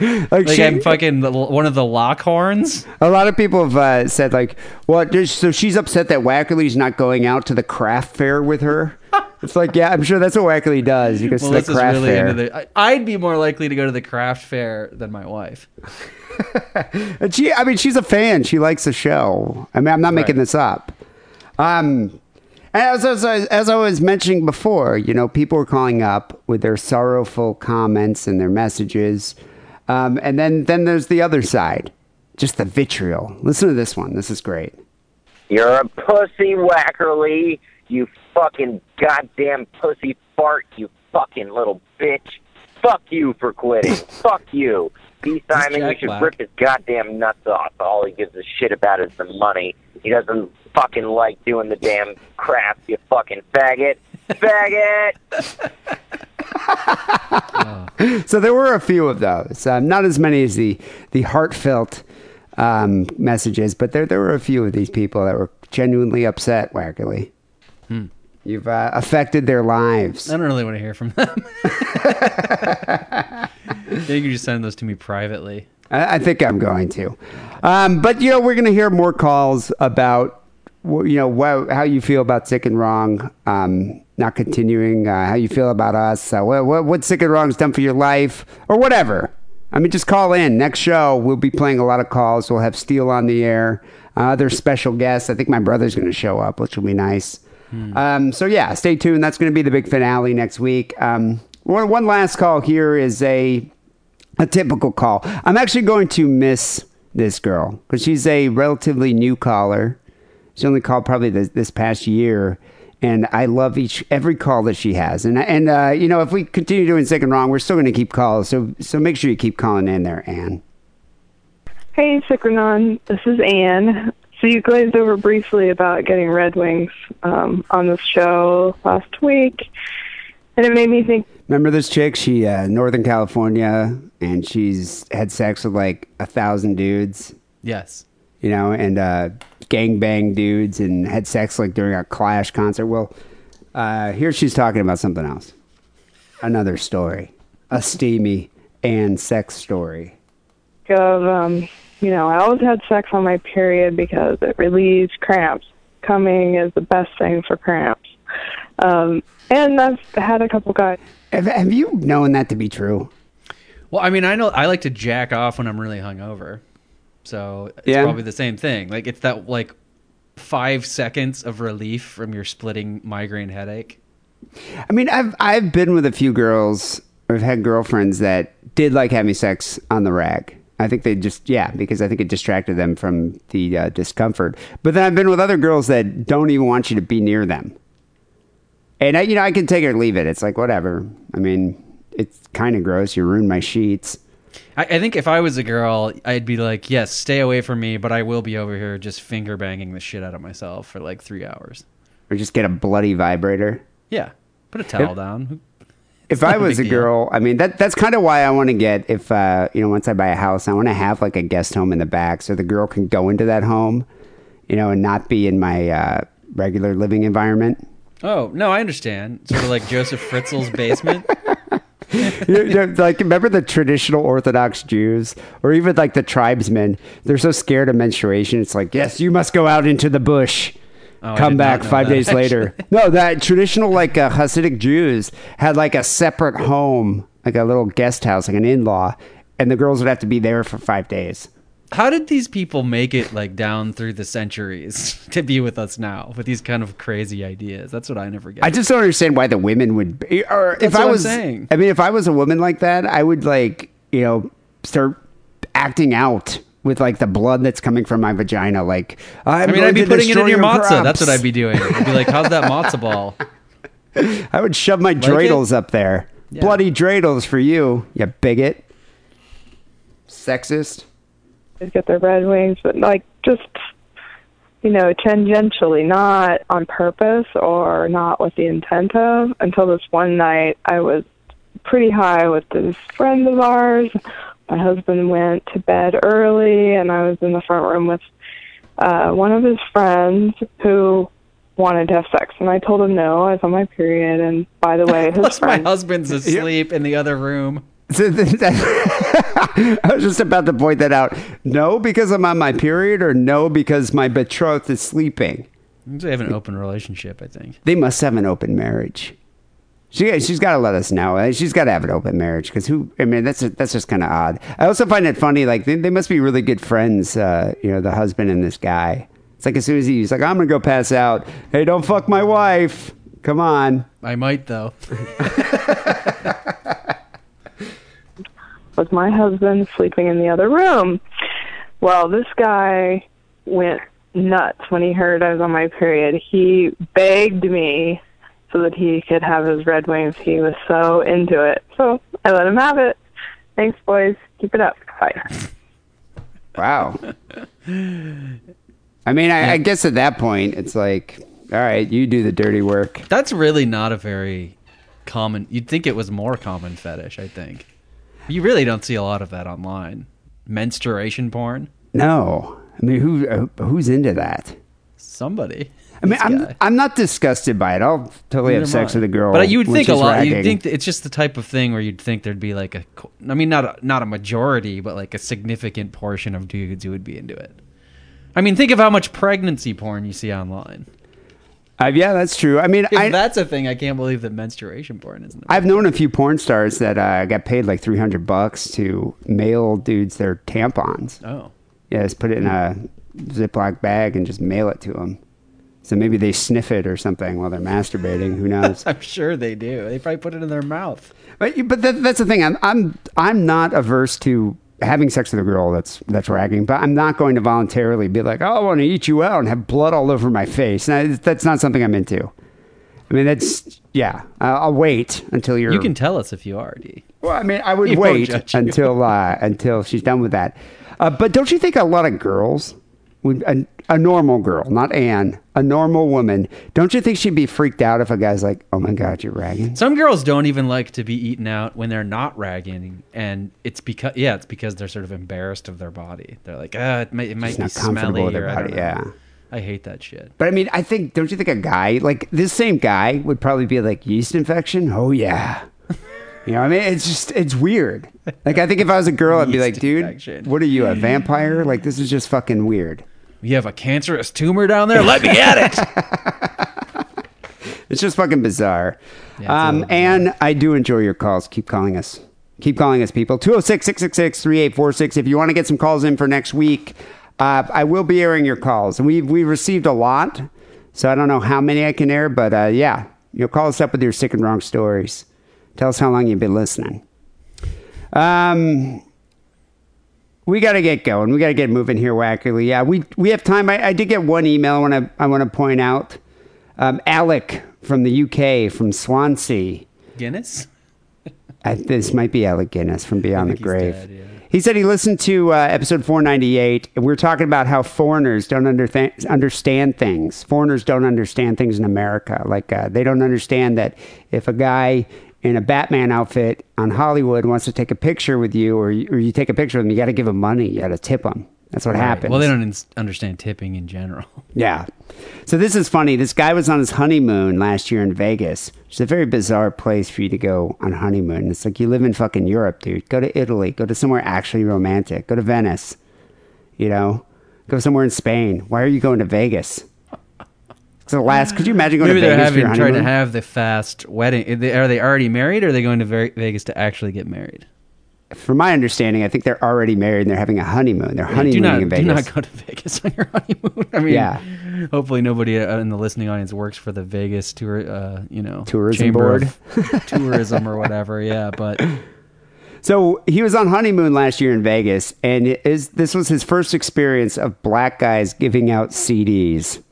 like Like she- I'm fucking the- one of the Lockhorns. A lot of people have uh, said like, "What?" Well, so she's upset that Wackerly's not going out to the craft fair with her. it's like, yeah, I'm sure that's what Wackerly does. Goes to Melissa's the craft really fair. the. I'd be more likely to go to the craft fair than my wife. And she, I mean, she's a fan. She likes the show. I mean, I'm not making Right. this up. Um, as, as, I- as I was mentioning before, you know, people were calling up with their sorrowful comments and their messages. Um, and then, then there's the other side, just the vitriol. Listen to this one. This is great. You're a pussy, Wackerly. You fucking goddamn pussy fart, you fucking little bitch. Fuck you for quitting. Fuck you. Dee Simon, you should Black. rip his goddamn nuts off. All he gives a shit about is the money. He doesn't fucking like doing the damn craft, you fucking faggot. Faggot! So there were a few of those. Um, not as many as the the heartfelt um, messages, but there there were a few of these people that were genuinely upset. Wackerly, you've uh, affected their lives. I don't really want to hear from them. you can just send those to me privately. I, I think I'm going to. Um, but you know, we're going to hear more calls about you know how you feel about sick and wrong, um, not continuing. Uh, how you feel about us? Uh, what, what what sick and wrong's done for your life, or whatever. I mean, just call in. Next show, we'll be playing a lot of calls. We'll have Steele on the air. Uh, other special guests. I think my brother's going to show up, which will be nice. Um, so yeah, stay tuned. That's going to be the big finale next week. Um, one, one last call here is a a typical call. I'm actually going to miss this girl because she's a relatively new caller. She only called probably this, this past year, and I love each every call that she has. And and uh, you know, if we continue doing sick and wrong, we're still going to keep calls. So so make sure you keep calling in there, Anne. Hey, Sick and Wrong. This is Anne. So you glazed over briefly about getting Red Wings um, on this show last week, and it made me think. Remember this chick? She uh, Northern California, and she's had sex with like a thousand dudes. Yes. you know, and uh, gang bang dudes and had sex like during a Clash concert. Well, uh, here she's talking about something else. Another story, a steamy and sex story. of um you know i always had sex on my period because it relieves cramps coming is the best thing for cramps um and i've had a couple guys Have, have you known that to be true? Well, I mean, I know I like to jack off when I'm really hungover, so it's Yeah. probably the same thing. Like it's that like five seconds of relief from your splitting migraine headache. I mean, I've I've been with a few girls I've had girlfriends that did like having sex on the rag. I think they just yeah because I think it distracted them from the uh, discomfort. But then I've been with other girls that don't even want you to be near them. And I, you know, I can take it or leave it. It's like whatever. I mean, it's kind of gross. You ruined my sheets. I, I think if I was a girl, I'd be like, yes, stay away from me, but I will be over here just finger banging the shit out of myself for like three hours. Or just get a bloody vibrator. Yeah, put a towel If- down. If I was a big deal. girl, I mean that that's kind of why I want to get if uh, you know once I buy a house, I want to have like a guest home in the back so the girl can go into that home, you know, and not be in my uh, regular living environment. Oh no, I understand. Sort of like Joseph Fritzl's basement. You know, like remember the traditional Orthodox Jews, or even like the tribesmen? They're so scared of menstruation. It's like, yes, you must go out into the bush. Oh, Come back five that, days later. No, that traditional like uh, Hasidic Jews had like a separate home, like a little guest house, like an in-law, and the girls would have to be there for five days. How did these people make it like down through the centuries to be with us now with these kind of crazy ideas? That's what I never get. I just don't understand why the women would. Be, or if That's I what I'm was, saying. I mean, if I was a woman like that, I would like you know start acting out with like the blood that's coming from my vagina. Like I mean, I'd be putting it in your matzah. crops. That's what I'd be doing. I'd be like, "How's that matzah ball?" I would shove my it? dreidels up there. Yeah. Bloody dreidels for you, you bigot. Sexist. They get their Red Wings, but like just you know, tangentially, not on purpose or not with the intent of. Until this one night, I was pretty high with this friend of ours. My husband went to bed early, and I was in the front room with uh, one of his friends who wanted to have sex, and I told him no. I was on my period, and by the way, his Plus, my husband's asleep in the other room. So th- that- I was just about to point that out. No, because I'm on my period, or no, because my betrothed is sleeping. They have an open relationship, I think. They must have an open marriage. She she's got to let us know. Uh, She's got to have an open marriage because who? I mean, that's that's just kind of odd. I also find it funny. Like they, they must be really good friends. Uh, you know, the husband and this guy. It's like as soon as he's like, I'm gonna go pass out. Hey, don't fuck my wife. Come on. I might though. with my husband sleeping in the other room. Well, this guy went nuts when he heard I was on my period. He begged me so that he could have his Red Wings. He was so into it. So I let him have it. Thanks, boys. Keep it up. Bye. Wow. I mean, I, I guess at that point, it's like, all right, you do the dirty work. That's really not a very common. You'd think it was more common fetish. I think you really don't see a lot of that online. Menstruation porn. No, I mean, who uh, who's into that? Somebody. I mean, I'm, guy. I'm not disgusted by it. I'll totally have sex with a girl. But you would think a lot. You'd think it's just the type of thing where you'd think there'd be like a, I mean, not a, not a majority, but like a significant portion of dudes who would be into it. I mean, think of how much pregnancy porn you see online. Uh, yeah, that's true. I mean, I, that's a thing, I can't believe that menstruation porn isn't. I've known a few porn stars that uh, got paid like 300 bucks to mail dudes their tampons. Oh. Yeah, just put it in a Ziploc bag and just mail it to them. So maybe they sniff it or something while they're masturbating. Who knows? I'm sure they do. They probably put it in their mouth. But but that, that's the thing. I'm I'm I'm not averse to having sex with a girl that's that's ragging, but I'm not going to voluntarily be like, oh, I want to eat you out and have blood all over my face. Now, that's not something I'm into. I mean, that's yeah. I'll, I'll wait until you're. You can tell us if you are, Dee. Well, I mean, I would wait until uh, until she's done with that. Uh, but don't you think a lot of girls a, a normal girl, not Anne, a normal woman, don't you think she'd be freaked out if a guy's like, "Oh my god, you're ragging"? Some girls don't even like to be eaten out when they're not ragging, and it's because yeah, it's because they're sort of embarrassed of their body. They're like, ah, it might, it might be smelly with their or body, know. yeah. I hate that shit. But I mean, I think don't you think a guy like this same guy would probably be like yeast infection? Oh yeah. You know, what I mean, it's just it's weird. Like, I think if I was a girl, I'd be like, dude, infection. what are you, a vampire? Like, this is just fucking weird. You have a cancerous tumor down there. Let me at it. It's just fucking bizarre. A um, little and I do enjoy your calls. Keep calling us. Keep calling us, people. 206 666 3846. If you want to get some calls in for next week, uh, I will be airing your calls. And we've, we've received a lot, so I don't know how many I can air, but uh, yeah, you'll call us up with your sick and wrong stories. Tell us how long you've been listening. Um, we got to get going. We got to get moving here, Wackerly. Yeah, we we have time. I, I did get one email. I want to I want to point out. Um, Alec from the UK, from Swansea. Guinness. Uh, this might be Alec Guinness from Beyond the Grave. dead, yeah. He said he listened to uh, episode 498, and we are talking about how foreigners don't underth- understand things. Foreigners don't understand things in America. Like, uh, they don't understand that if a guy in a Batman outfit on Hollywood wants to take a picture with you, or you, or you take a picture with him, you got to give him money. You got to tip him That's what Right. happens. Well, they don't ins- understand tipping in general. Yeah. So this is funny. This guy was on his honeymoon last year in Vegas, which is a very bizarre place for you to go on honeymoon. It's like you live in fucking Europe, dude. Go to Italy. Go to somewhere actually romantic. Go to Venice. You know, go somewhere in Spain. Why are you going to Vegas? The last. Could you imagine going Maybe to they're Vegas for having your trying honeymoon? to have the fast wedding. Are they, are they already married, or are they going to Ve- Vegas to actually get married? From my understanding, I think they're already married and they're having a honeymoon. They're honeymooning do not in do Vegas. not go to Vegas on your honeymoon. I mean, Yeah. Hopefully, nobody uh, in the listening audience works for the Vegas tour. Uh, you know, Tourism chamber of tourism or whatever. Yeah, but So he was on honeymoon last year in Vegas, and it is this was his first experience of black guys giving out CDs.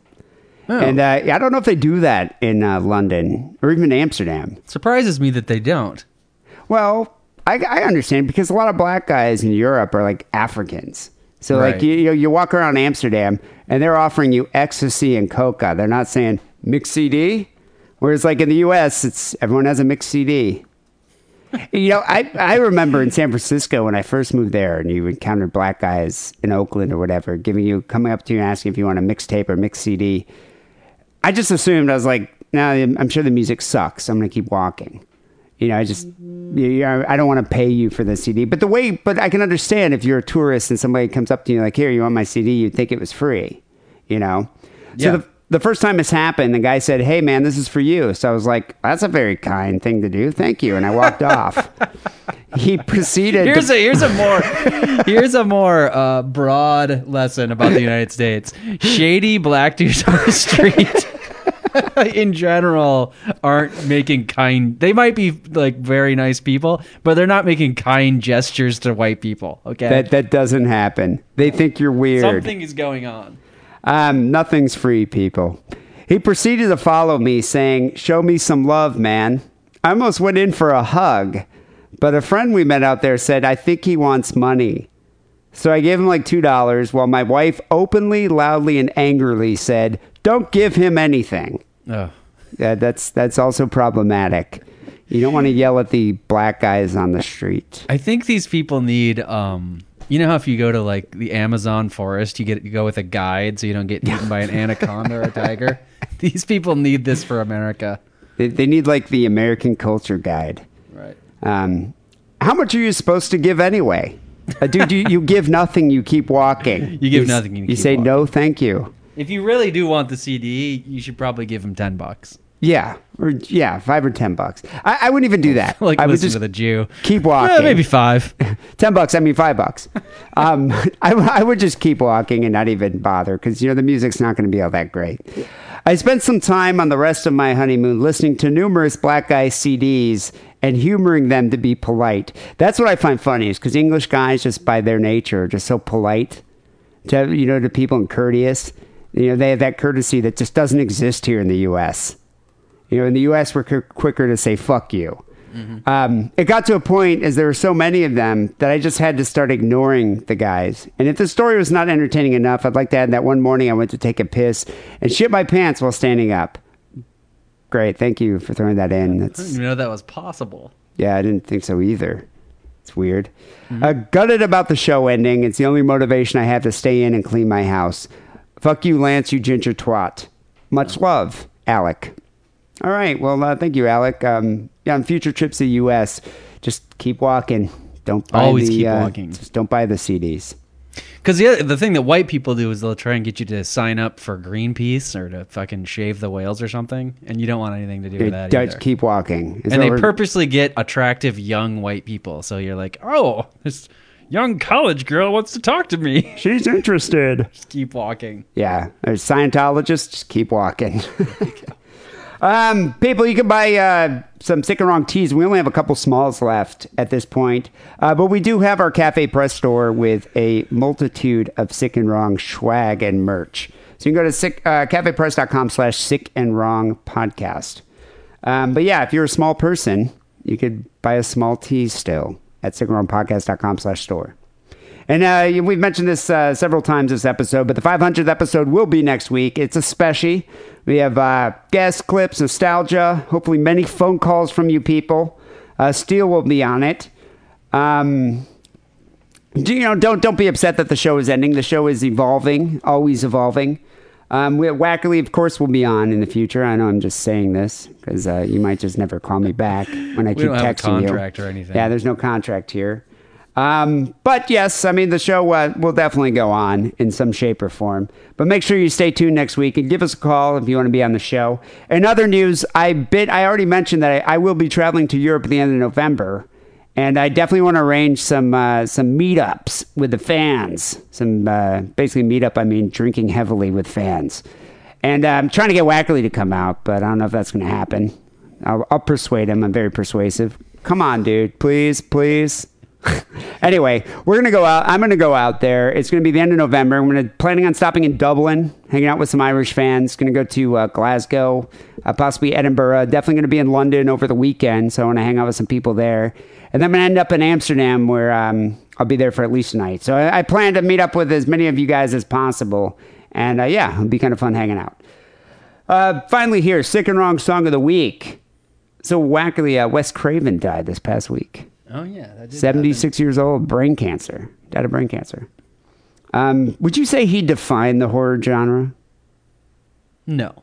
Oh. And uh, I don't know if they do that in uh, London or even Amsterdam. surprises me that they don't. Well, I, I understand because a lot of black guys in Europe are like Africans. So like you, you you walk around Amsterdam and they're offering you ecstasy and coca. They're not saying mix CD. Whereas like in the U.S., it's everyone has a mix CD. You know, I, I remember in San Francisco when I first moved there, and you encountered black guys in Oakland or whatever, giving you coming up to you and asking if you want a mixtape or mix CD. I just assumed I was like, no, I'm sure the music sucks. I'm gonna keep walking. You know, I just, you you know, I don't want to pay you for the CD. But the way, but I can understand if you're a tourist and somebody comes up to you like, here, you want my CD? You'd think it was free. You know. Yeah. So the, the first time this happened, the guy said, "Hey, man, this is for you." So I was like, "That's a very kind thing to do. Thank you." And I walked off. He proceeded. Here's to, a here's a more here's a more uh, broad lesson about the United States. Shady black dudes on the street. in general aren't making kind they might be like very nice people but they're not making kind gestures to white people okay that that doesn't happen. They think you're weird. something is going on Um, nothing's free, people. He proceeded to follow me, saying, Show me some love, man. I almost went in for a hug, but a friend we met out there said, I think he wants money. So I gave him like $2, while my wife openly, loudly, and angrily said, Don't give him anything. Oh Yeah, that's, that's also problematic. You don't want to yell at the black guys on the street. I think these people need um you know how if you go to like the Amazon forest you get you go with a guide so you don't get eaten by an anaconda or a tiger these people need this for America They, they need like the American culture guide. right Um, how much are you supposed to give anyway? Uh, dude, you, you give nothing, you keep walking. You give s- nothing, you You, say walking. no, thank you. If you really do want the CD you should probably give them 10 bucks Yeah, or yeah, five or ten bucks. I, I wouldn't even do that. like I would listen just to the Jew keep walking. maybe five ten bucks. I mean five bucks. Um, I, I would just keep walking and not even bother because you know the music's not going to be all that great. I spent some time on the rest of my honeymoon listening to numerous black guy CDs and humoring them to be polite. That's what I find funny is because English guys just by their nature are just so polite to you know to people and courteous. You know they have that courtesy that just doesn't exist here in the U.S. You know, in the U.S., we're qu- quicker to say "fuck you." Um, it got to a point, as there were so many of them, that I just had to start ignoring the guys. And if the story was not entertaining enough, I'd like to add that one morning I went to take a piss and shit my pants while standing up. Great, thank you for throwing that in. That's, I didn't even know that was possible yeah, I didn't think so either. It's weird. Uh, gutted about the show ending. It's the only motivation I have to stay in and clean my house. Fuck you, Lance, you ginger twat. Much love, Alec. All right. Well, uh, thank you, Alec. Um, yeah, on future trips to the U.S., just keep walking. Don't buy Always the, keep uh, walking. Just don't buy the CDs. Because the other, the thing that white people do is they'll try and get you to sign up for Greenpeace or to fucking shave the whales or something, and you don't want anything to do with that either. keep walking. And they purposely get attractive young white people, so you're like, oh, this young college girl wants to talk to me. She's interested. Just keep walking. Yeah, there's Scientologists. Just keep walking. um, people, you can buy uh, some sick and wrong teas. We only have a couple smalls left at this point, uh, but we do have our Cafe Press store with a multitude of sick and wrong swag and merch. So you can go to sick, uh, cafepress.com slash sick and wrong podcast. Um, but yeah, if you're a small person, you could buy a small tea still at sickandwrongpodcast.com slash store. And uh, we've mentioned this uh, several times this episode, but the 500th episode will be next week. It's a special. We have uh, guest clips, nostalgia, hopefully many phone calls from you people. Uh, Steele will be on it. Um, you know, don't don't be upset that the show is ending. The show is evolving, always evolving. Um, we, Wackerly, of course, will be on in the future. I know I'm just saying this because uh, you might just never call me back when I keep don't have a texting you. contract or anything. Yeah, there's no contract here. Um, but yes, I mean the show uh, will definitely go on in some shape or form. But make sure you stay tuned next week and give us a call if you want to be on the show. In other news, I bit I already mentioned that I, I will be traveling to Europe at the end of November, and I definitely want to arrange some uh, some meetups with the fans. Some uh, basically meetup. I mean drinking heavily with fans, and uh, I'm trying to get Wackerly to come out, but I don't know if that's going to happen. I'll, I'll persuade him. I'm very persuasive. Come on, dude. Please, please. anyway, we're gonna go out. I'm gonna go out there. It's gonna be the end of November. I'm gonna planning on stopping in Dublin, hanging out with some Irish fans. Gonna go to uh, Glasgow, uh, possibly Edinburgh. Definitely gonna be in London over the weekend. So I want to hang out with some people there, and then I'm gonna end up in Amsterdam, where um, I'll be there for at least a night. So I, I plan to meet up with as many of you guys as possible, and uh, yeah, it'll be kind of fun hanging out. Uh, finally, here, sick and wrong song of the week. So Wackerly, uh, Wes Craven died this past week. Oh yeah, that did 76 years old, brain cancer. Died of brain cancer. Um, would you say he defined the horror genre? No.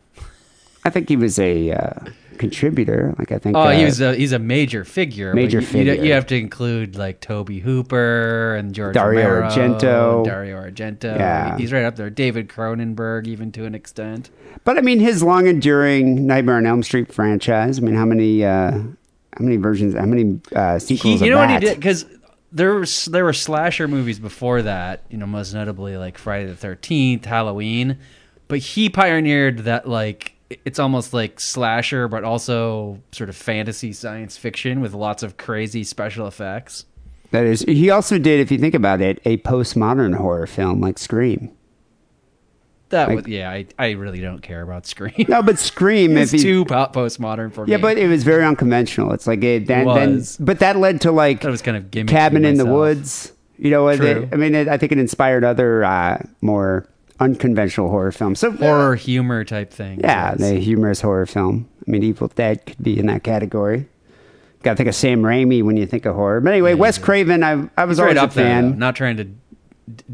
I think he was a uh, contributor. Like I think. Oh, he uh, was a he's a major figure. Major you, you, figure. you have to include like Tobe Hooper and George Dario Romero, Argento. Dario Argento. Yeah. he's right up there. David Cronenberg, even to an extent. But I mean, his long enduring Nightmare on Elm Street franchise. I mean, how many? Uh, how many versions? How many uh, He, sequels? you of know what he did? Because there was there were slasher movies before that. You know, most notably like Friday the Thirteenth, Halloween. But he pioneered that like it's almost like slasher, but also sort of fantasy science fiction with lots of crazy special effects. That is. He also did, if you think about it, a postmodern horror film like Scream. That Like- was yeah. I, I really don't care about Scream. No, but Scream. is too po- postmodern for Yeah, me. Yeah, but it was very unconventional. It's like it then, then was. but that led to like That was kind of Cabin in the. Woods. You know. True. It, I mean, it, I think it inspired other uh, more unconventional horror films. So horror humor type thing. yeah, the humorous horror film. I mean, Evil Dead could be in that category. Got to think of Sam Raimi when you think of horror. But anyway, Wes Craven, I I was He's right always a there. fan. though, Not trying to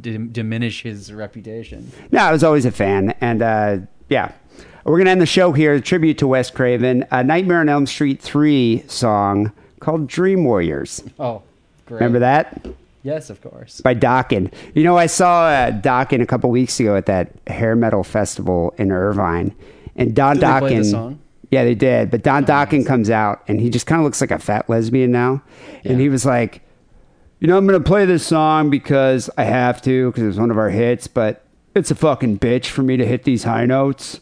d- diminish his reputation. No, I was always a fan, and uh, yeah, we're gonna end the show here. A tribute to Wes Craven, a Nightmare on Elm Street three song called "Dream Warriors." Oh, great. Remember that? Yes, of course. by Dokken. You know, I saw uh, Dokken a couple weeks ago at that hair metal festival in Irvine, and Don Did they Dokken. play the song? Yeah, they did. But Don Dokken comes out, and he just kind of looks like a fat lesbian now, and he was like, "You know, I'm gonna play this song because I have to because it's one of our hits, but it's a fucking bitch for me to hit these high notes."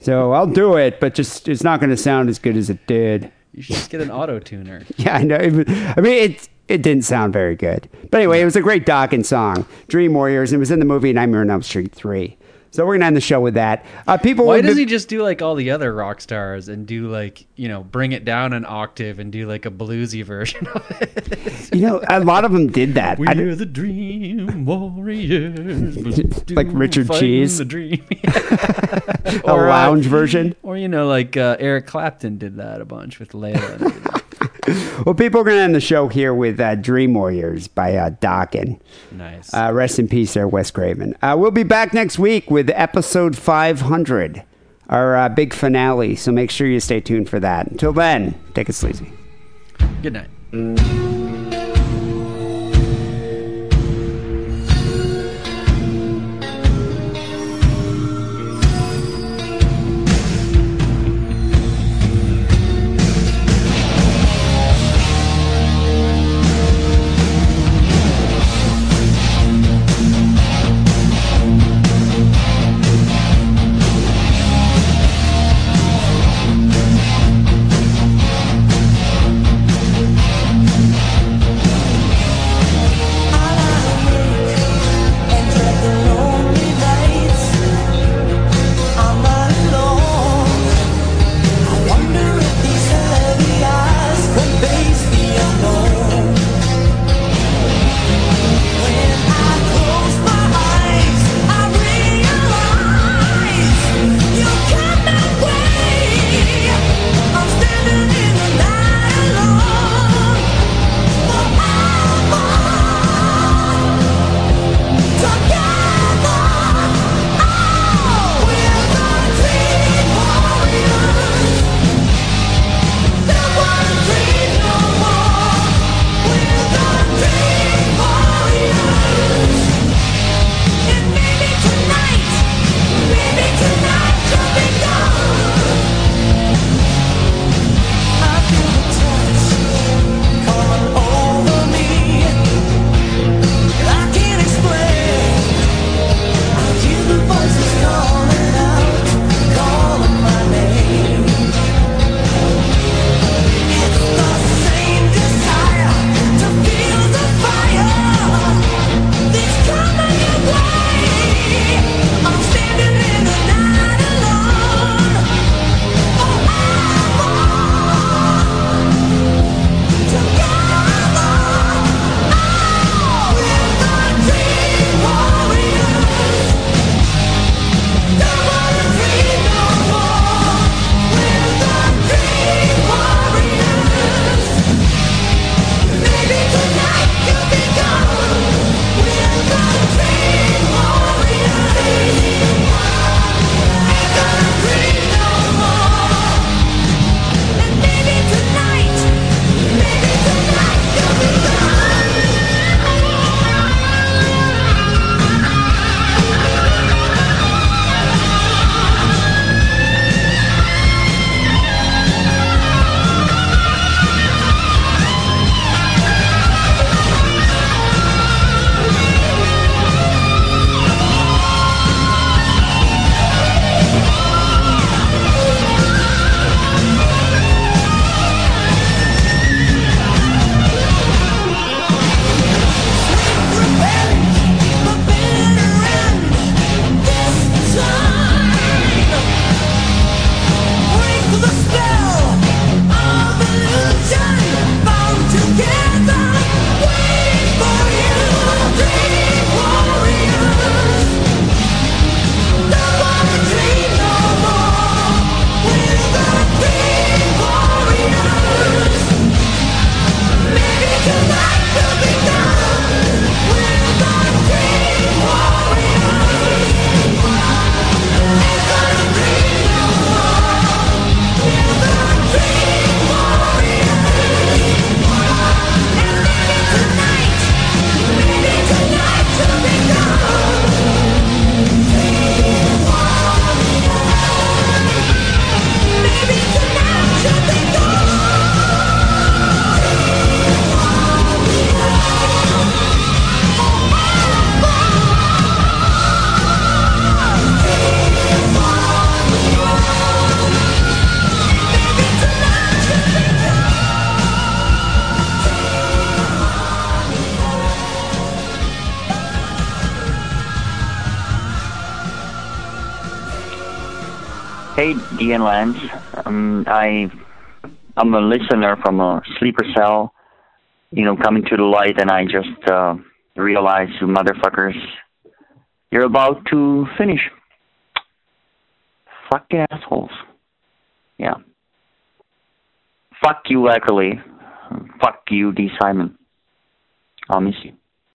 So I'll do it, but just it's not going to sound as good as it did. You should just get an auto tuner. Yeah, I know. I mean, it it didn't sound very good. But anyway, it was a great Dokken song, Dream Warriors. And it was in the movie Nightmare on Elm Street 3. So we're going to end the show with that. Uh, people Why does be- he just do like all the other rock stars and do like you know bring it down an octave and do like a bluesy version of it? You know, a lot of them did that. We're the dream warriors, Like Richard Cheese? the dream. a Or, uh, lounge version. or you know, like uh, Eric Clapton did that a bunch with Layla. Well, people are going to end the show here with uh, Dream Warriors by uh, Dokken. nice. Uh, rest in peace there, Wes Craven. Uh, we'll be back next week with episode 500, our uh, big finale. So make sure you stay tuned for that. Until then, take it sleazy. Good night. Dean Lance. Um, I, I'm a listener from a sleeper cell. You know, coming to the light, and I just uh, realized, you motherfuckers, you're about to finish. Fucking assholes. Yeah. Fuck you, Wackerly. Fuck you, Dee Simon. I'll miss you.